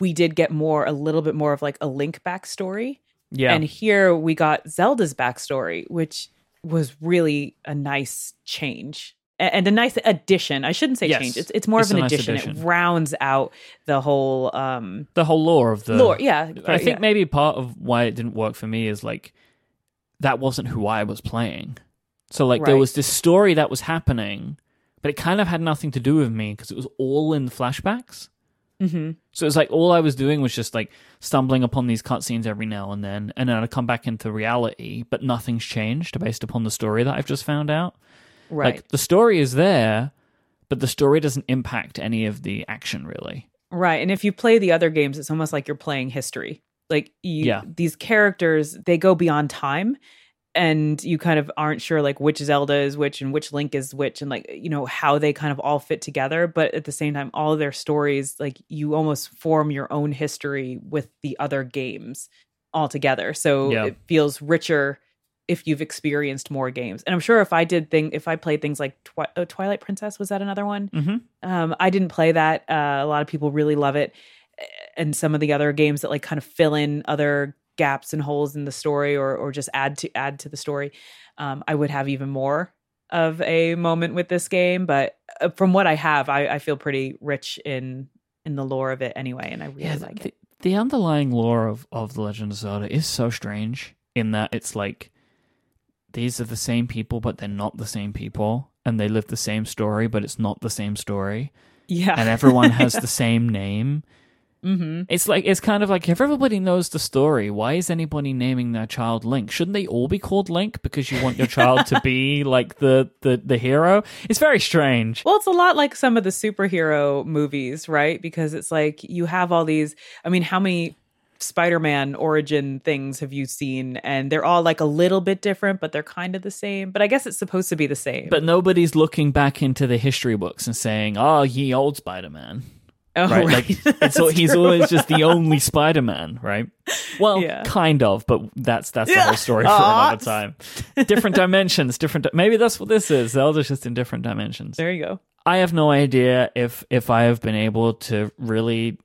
we did get more, a little bit more of like a Link backstory.
Yeah.
And here we got Zelda's backstory, which was really a nice change and a nice addition. I shouldn't say
Yes.
change. It's it's more
It's
of an
nice
addition.
addition.
It rounds out the whole um
the whole lore of the
lore. Yeah.
I think
yeah.
maybe part of why it didn't work for me is like that wasn't who I was playing. So like there was this story that was happening, but it kind of had nothing to do with me because it was all in flashbacks.
Mhm.
So it's like all I was doing was just like stumbling upon these cutscenes every now and then, and then I'd come back into reality, but nothing's changed based upon the story that I've just found out.
right.
Like the story is there, but the story doesn't impact any of the action really.
Right. And if you play the other games, it's almost like you're playing history. Like you
Yeah.
these characters, they go beyond time and you kind of aren't sure like which Zelda is which and which Link is which and like you know how they kind of all fit together, but at the same time all of their stories like you almost form your own history with the other games all together. So
Yeah.
it feels richer if you've experienced more games. And I'm sure if I did thing if I played things like Twi- oh, Twilight Princess was that another one?
Mm-hmm.
Um, I didn't play that. Uh, a lot of people really love it, and some of the other games that like kind of fill in other gaps and holes in the story, or or just add to add to the story. Um, I would have even more of a moment with this game, but uh, from what I have, I, I feel pretty rich in in the lore of it anyway, and I really
Yeah,
like
the,
it.
the underlying lore of, of The Legend of Zelda is so strange in that it's like these are the same people, but they're not the same people, and they live the same story, but it's not the same story,
Yeah,
and everyone has the same name.
Hmm
It's like it's kind of like if everybody knows the story, why is anybody naming their child Link? Shouldn't they all be called Link because you want your child to be like the, the the hero? It's very strange.
Well, it's a lot like some of the superhero movies, right? Because it's like you have all these. I mean, how many Spider-Man origin things have you seen? And they're all like a little bit different, but they're kind of the same. But I guess it's supposed to be the same.
But nobody's looking back into the history books and saying, "Oh, ye old Spider-Man."
Oh,
right? Like it's
That's
he's
true.
always just the only Spider-Man, right? Well,
Yeah.
kind of, but that's that's the whole story for another time. Different dimensions, different. di- Maybe that's what this is. Zelda's just in different dimensions.
There you go.
I have no idea if if I have been able to really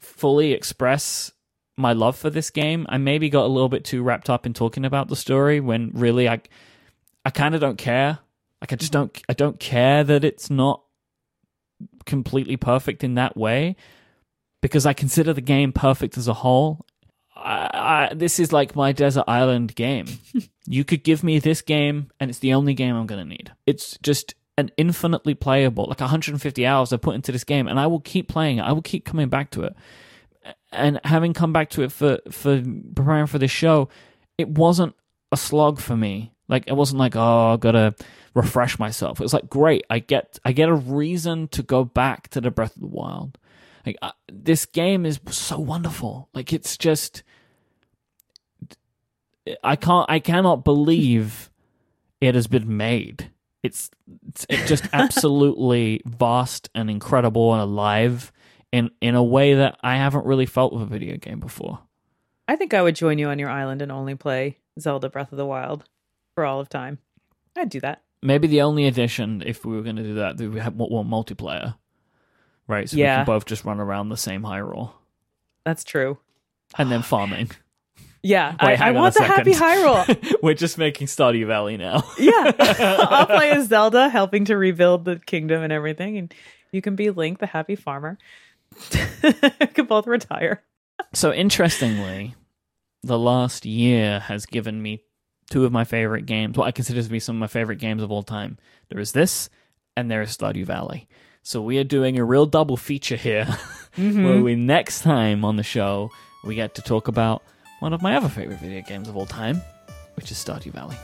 fully express my love for this game. I maybe got a little bit too wrapped up in talking about the story when really I I kind of don't care. Like I just mm-hmm. don't I don't care that it's not completely perfect in that way because I consider the game perfect as a whole. I, I, this is like my desert island game. you could give me this game, and it's the only game I'm going to need. It's just an infinitely playable, like 150 hours I put into this game, and I will keep playing it. I will keep coming back to it. And having come back to it for for preparing for this show, it wasn't a slog for me. Like it wasn't like oh, I gotta refresh myself. It was like great. I get I get a reason to go back to the Breath of the Wild. Like uh, this game is so wonderful. Like it's just I can't I cannot believe it has been made. It's it's it just absolutely vast and incredible and alive in in a way that I haven't really felt with a video game before.
I think I would join you on your island and only play Zelda Breath of the Wild for all of time. I'd do that.
Maybe the only addition, if we were going to do that, that we have more multiplayer, right? So we can both just run around the same Hyrule
That's true.
and then farming.
Yeah,
Wait,
I, I want the happy. Hyrule.
We're just making Stardew Valley now.
Yeah, I'll play as Zelda, helping to rebuild the kingdom and everything, and you can be Link, the happy farmer. We can both retire.
So interestingly, the last year has given me two of my favorite games. What I consider to be some of my favorite games of all time. There is this, and there is Stardew Valley. So we are doing a real double feature here, mm-hmm. where we next time on the show we get to talk about one of my other favorite video games of all time, which is Stardew Valley.